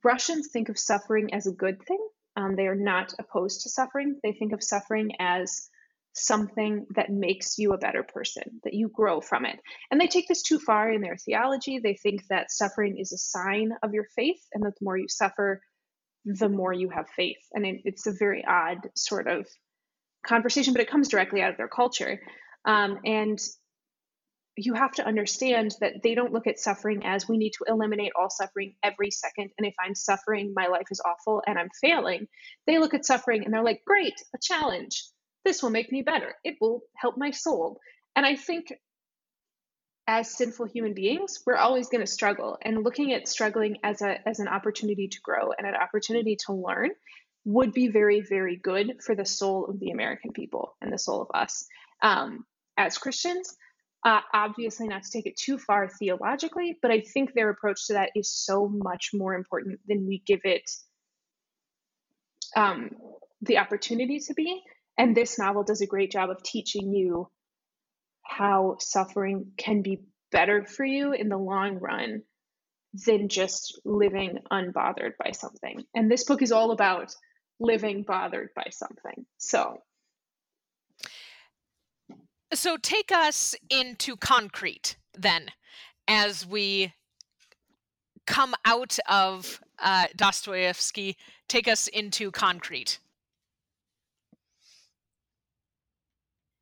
Russians think of suffering as a good thing. Um, they are not opposed to suffering. They think of suffering as something that makes you a better person, that you grow from it. And they take this too far in their theology. They think that suffering is a sign of your faith, and that the more you suffer, the more you have faith. And it, it's a very odd sort of conversation, but it comes directly out of their culture. Um, and you have to understand that they don't look at suffering as we need to eliminate all suffering every second. And if I'm suffering, my life is awful and I'm failing. They look at suffering and they're like, great, a challenge this will make me better. It will help my soul. And I think as sinful human beings, we're always going to struggle. And looking at struggling as a as an opportunity to grow and an opportunity to learn would be very, very good for the soul of the American people and the soul of us um, as Christians. Uh, obviously, not to take it too far theologically, but I think their approach to that is so much more important than we give it um, the opportunity to be. And this novel does a great job of teaching you how suffering can be better for you in the long run than just living unbothered by something. And this book is all about living bothered by something. So so take us into concrete then as we come out of uh, Dostoevsky, take us into concrete.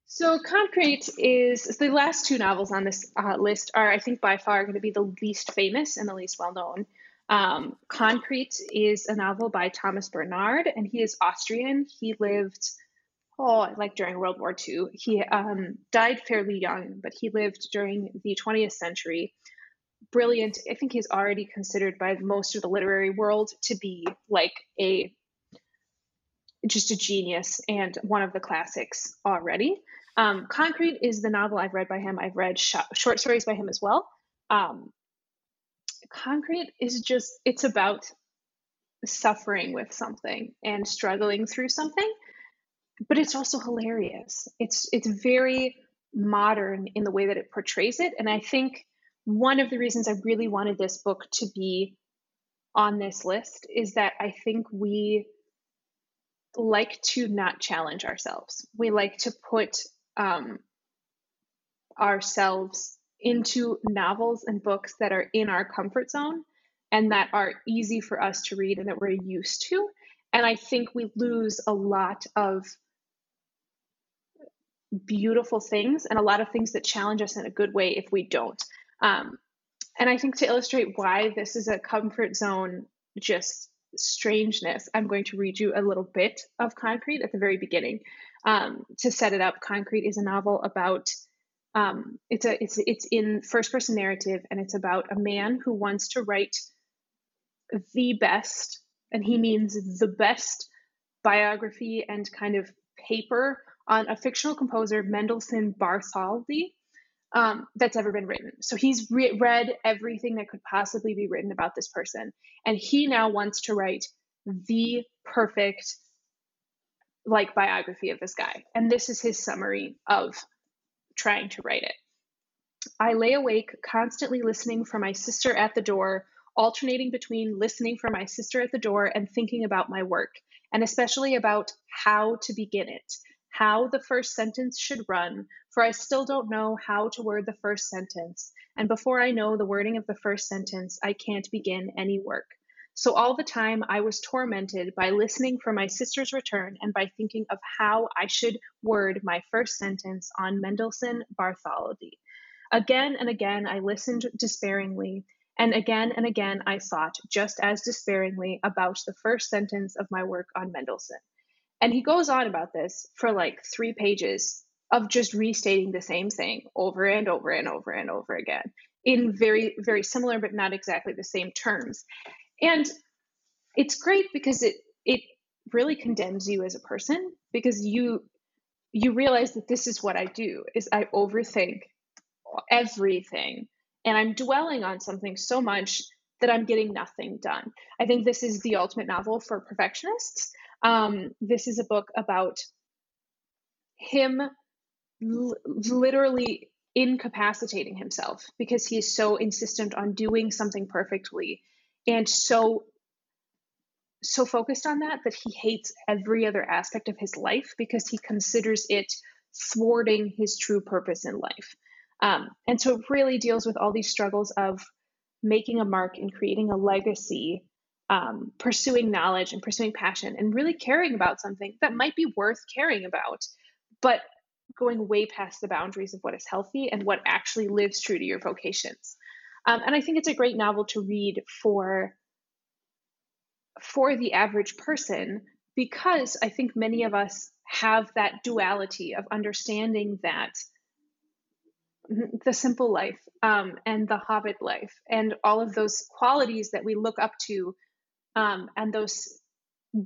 So, Concrete is the last two novels on this uh, list are, I think, by far going to be the least famous and the least well known. Um, Concrete is a novel by Thomas Bernhard, and he is Austrian. He lived, oh, like during World War II. He um, died fairly young, but he lived during the 20th century. Brilliant. I think he's already considered by most of the literary world to be like a just a genius and one of the classics already. Um, Concrete is the novel I've read by him. I've read sh- short stories by him as well. Um, Concrete is just, it's about suffering with something and struggling through something, but it's also hilarious. It's, it's very modern in the way that it portrays it. And I think one of the reasons I really wanted this book to be on this list is that I think we like to not challenge ourselves. We like to put um, ourselves into novels and books that are in our comfort zone and that are easy for us to read and that we're used to. And I think we lose a lot of beautiful things and a lot of things that challenge us in a good way if we don't. Um, and I think to illustrate why this is a comfort zone, just strangeness, I'm going to read you a little bit of Concrete at the very beginning. Um, to set it up, Concrete is a novel about um, it's a it's it's in first person narrative and it's about a man who wants to write the best and he means the best biography and kind of paper on a fictional composer Mendelssohn Bartholdy um, that's ever been written. So he's re- read everything that could possibly be written about this person, and he now wants to write the perfect like biography of this guy. And this is his summary of trying to write it. I lay awake, constantly listening for my sister at the door, alternating between listening for my sister at the door and thinking about my work, and especially about how to begin it how the first sentence should run, for I still don't know how to word the first sentence, and before I know the wording of the first sentence, I can't begin any work. So all the time I was tormented by listening for my sister's return and by thinking of how I should word my first sentence on Mendelssohn Bartholdy. Again and again I listened despairingly, and again and again I thought just as despairingly about the first sentence of my work on Mendelssohn. And he goes on about this for like three pages of just restating the same thing over and over and over and over again in very, very similar but not exactly the same terms. And it's great because it it really condemns you as a person because you you realize that this is what I do is I overthink everything and I'm dwelling on something so much that I'm getting nothing done. I think this is the ultimate novel for perfectionists um, this is a book about him l- literally incapacitating himself because he is so insistent on doing something perfectly and so so focused on that that he hates every other aspect of his life because he considers it thwarting his true purpose in life um, and so it really deals with all these struggles of making a mark and creating a legacy um, pursuing knowledge and pursuing passion and really caring about something that might be worth caring about, but going way past the boundaries of what is healthy and what actually lives true to your vocations. Um, and I think it's a great novel to read for for the average person because I think many of us have that duality of understanding that the simple life um, and the hobbit life and all of those qualities that we look up to um, and those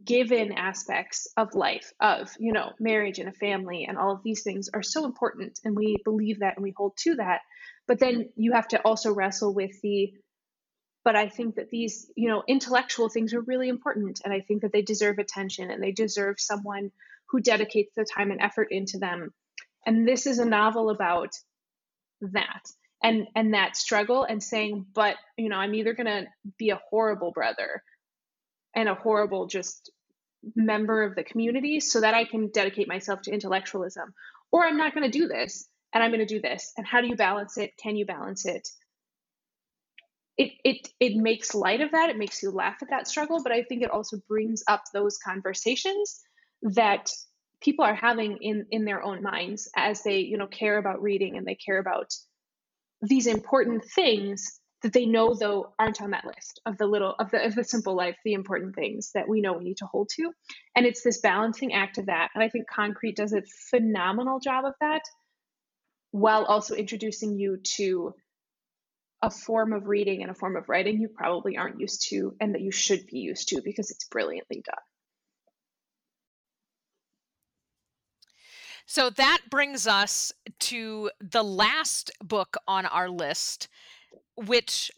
given aspects of life of you know marriage and a family and all of these things are so important and we believe that and we hold to that. But then you have to also wrestle with the but i think that these you know intellectual things are really important and i think that they deserve attention and they deserve someone who dedicates the time and effort into them. And this is a novel about that and and that struggle and saying but you know i'm either going to be a horrible brother and a horrible just member of the community so that I can dedicate myself to intellectualism. Or I'm not going to do this and I'm going to do this. And how do you balance it? Can you balance it? It, it it makes light of that. It makes you laugh at that struggle, but I think it also brings up those conversations that people are having in in their own minds as they you know care about reading and they care about these important things that they know though aren't on that list of the little of the of the simple life the important things that we know we need to hold to. And it's this balancing act of that. And i think concrete does a phenomenal job of that while also introducing you to a form of reading and a form of writing you probably aren't used to and that you should be used to because it's brilliantly done. So that brings us to the last book on our list, which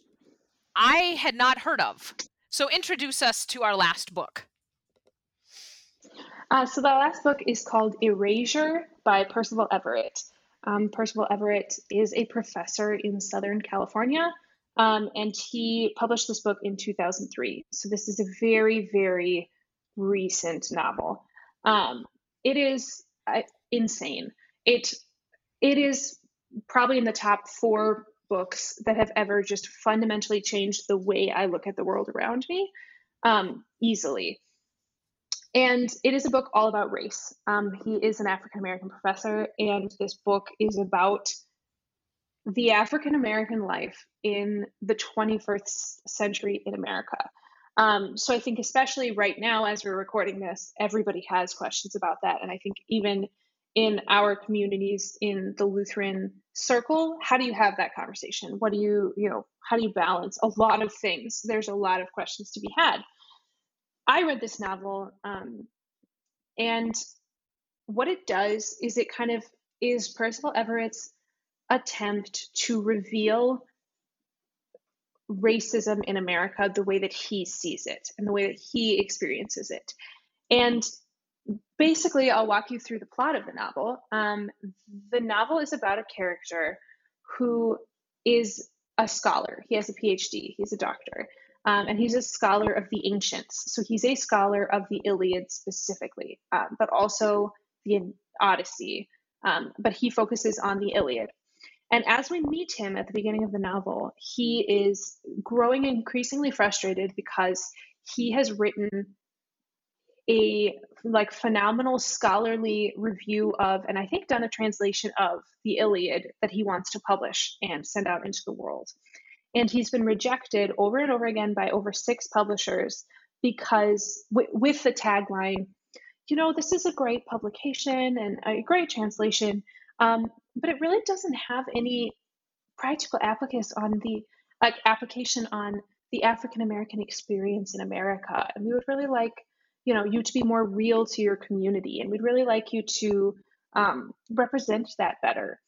I had not heard of. So introduce us to our last book. Uh, so the last book is called Erasure by Percival Everett. Um, Percival Everett is a professor in Southern California, um, and he published this book in 2003. So this is a very, very recent novel. Um, it is uh, insane. It it is probably in the top four books that have ever just fundamentally changed the way I look at the world around me um, easily. and it is a book all about race. Um, he is an African American professor, and this book is about the African American life in the 21st century in America. Um, so I think, especially right now, as we're recording this, everybody has questions about that. And I think even in our communities in the Lutheran circle, how do you have that conversation? What do you, you know, how do you balance a lot of things? There's a lot of questions to be had. I read this novel, um, and what it does is it kind of is Percival Everett's attempt to reveal racism in America the way that he sees it and the way that he experiences it. And basically, I'll walk you through the plot of the novel. Um, the novel is about a character who is a scholar. He has a PhD, he's a doctor, um, and he's a scholar of the ancients. So he's a scholar of the Iliad specifically, uh, but also the Odyssey. Um, but he focuses on the Iliad. And as we meet him at the beginning of the novel, he is growing increasingly frustrated because he has written a like phenomenal scholarly review of and I think done a translation of the Iliad that he wants to publish and send out into the world. And he's been rejected over and over again by over six publishers because w- with the tagline, you know, this is a great publication and a great translation, um, but it really doesn't have any practical application on the like application on the African American experience in America. And we would really like, you know, you to be more real to your community, and we'd really like you to um, represent that better.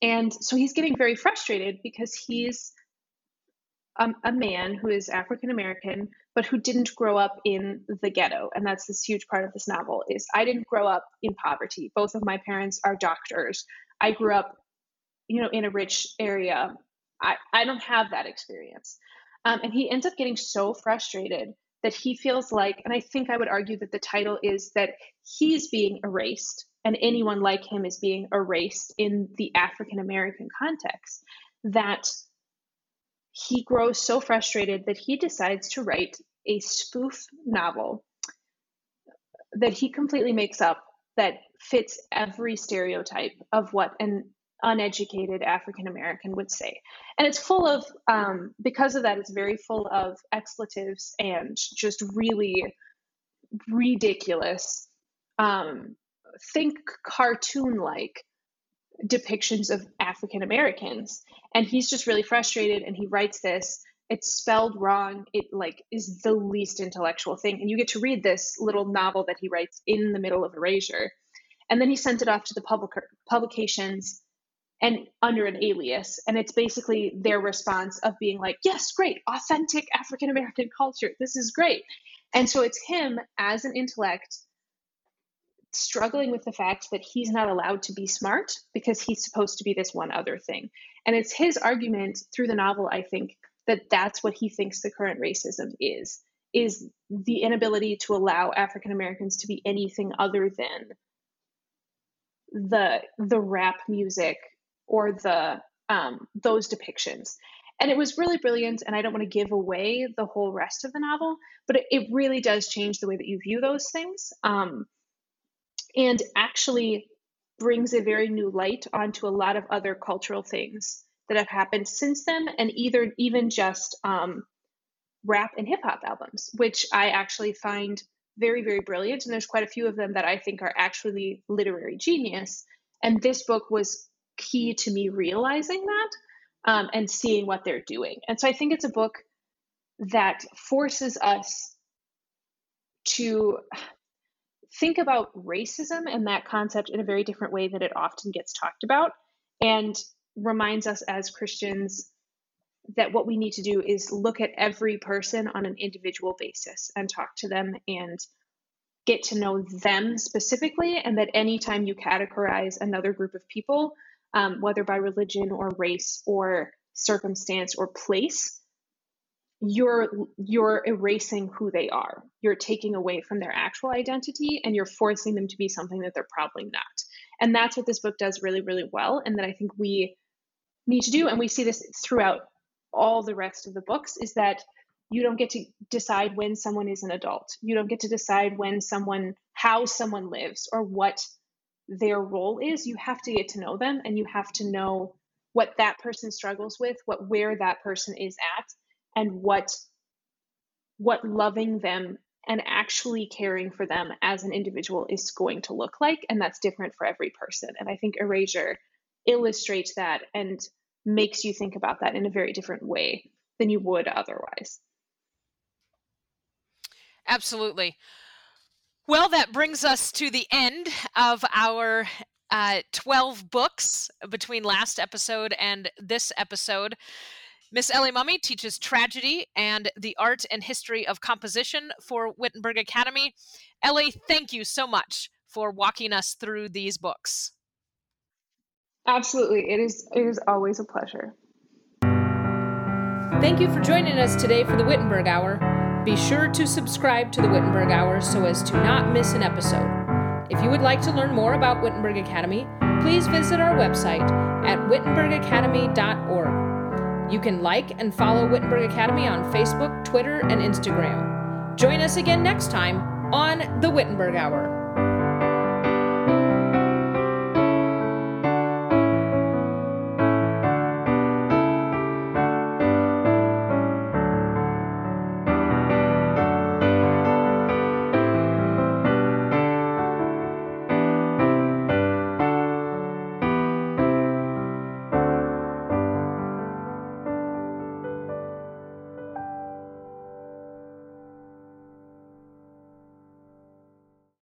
And so he's getting very frustrated because he's um, a man who is African American, but who didn't grow up in the ghetto. And that's this huge part of this novel is I didn't grow up in poverty. Both of my parents are doctors. I grew up, you know, in a rich area. I, I don't have that experience. Um, and he ends up getting so frustrated that he feels like, and I think I would argue that the title is that he's being erased and anyone like him is being erased in the African American context, that he grows so frustrated that he decides to write a spoof novel that he completely makes up that fits every stereotype of what an uneducated African American would say. And it's full of, um, because of that, it's very full of expletives and just really ridiculous, um, think cartoon like depictions of African Americans. And he's just really frustrated and he writes this. It's spelled wrong. It like is the least intellectual thing. And you get to read this little novel that he writes in the middle of Erasure. And then he sent it off to the public publications and under an alias. And it's basically their response of being like, yes, great, authentic African American culture. This is great. And so it's him as an intellect struggling with the fact that he's not allowed to be smart because he's supposed to be this one other thing. And it's his argument through the novel, I think, that that's what he thinks the current racism is is the inability to allow African Americans to be anything other than the the rap music or the um, those depictions. And it was really brilliant. And I don't want to give away the whole rest of the novel, but it, it really does change the way that you view those things. Um, and actually brings a very new light onto a lot of other cultural things that have happened since then, and either even just um, rap and hip hop albums, which I actually find very, very brilliant. And there's quite a few of them that I think are actually literary genius. And this book was key to me realizing that um, and seeing what they're doing. And so I think it's a book that forces us to think about racism and that concept in a very different way that it often gets talked about and reminds us as Christians that what we need to do is look at every person on an individual basis and talk to them and get to know them specifically and that anytime you categorize another group of people um, whether by religion or race or circumstance or place you're you're erasing who they are. You're taking away from their actual identity and you're forcing them to be something that they're probably not. And that's what this book does really really well and that i think we need to do. And we see this throughout all the rest of the books is that you don't get to decide when someone is an adult. You don't get to decide when someone, how someone lives or what their role is. You have to get to know them and you have to know what that person struggles with, what where that person is at, and what what loving them and actually caring for them as an individual is going to look like. And that's different for every person. And I think Erasure illustrates that and makes you think about that in a very different way than you would otherwise. Absolutely. Well, that brings us to the end of our uh, 12 books between last episode and this episode. Miss Ellie Mumme teaches tragedy and the art and history of composition for Wittenberg Academy. Ellie, thank you so much for walking us through these books. Absolutely. It is it is always a pleasure. Thank you for joining us today for the Wittenberg Hour. Be sure to subscribe to the Wittenberg Hour so as to not miss an episode. If you would like to learn more about Wittenberg Academy, please visit our website at wittenbergacademy.org. You can like and follow Wittenberg Academy on Facebook, Twitter, and Instagram. Join us again next time on the Wittenberg Hour.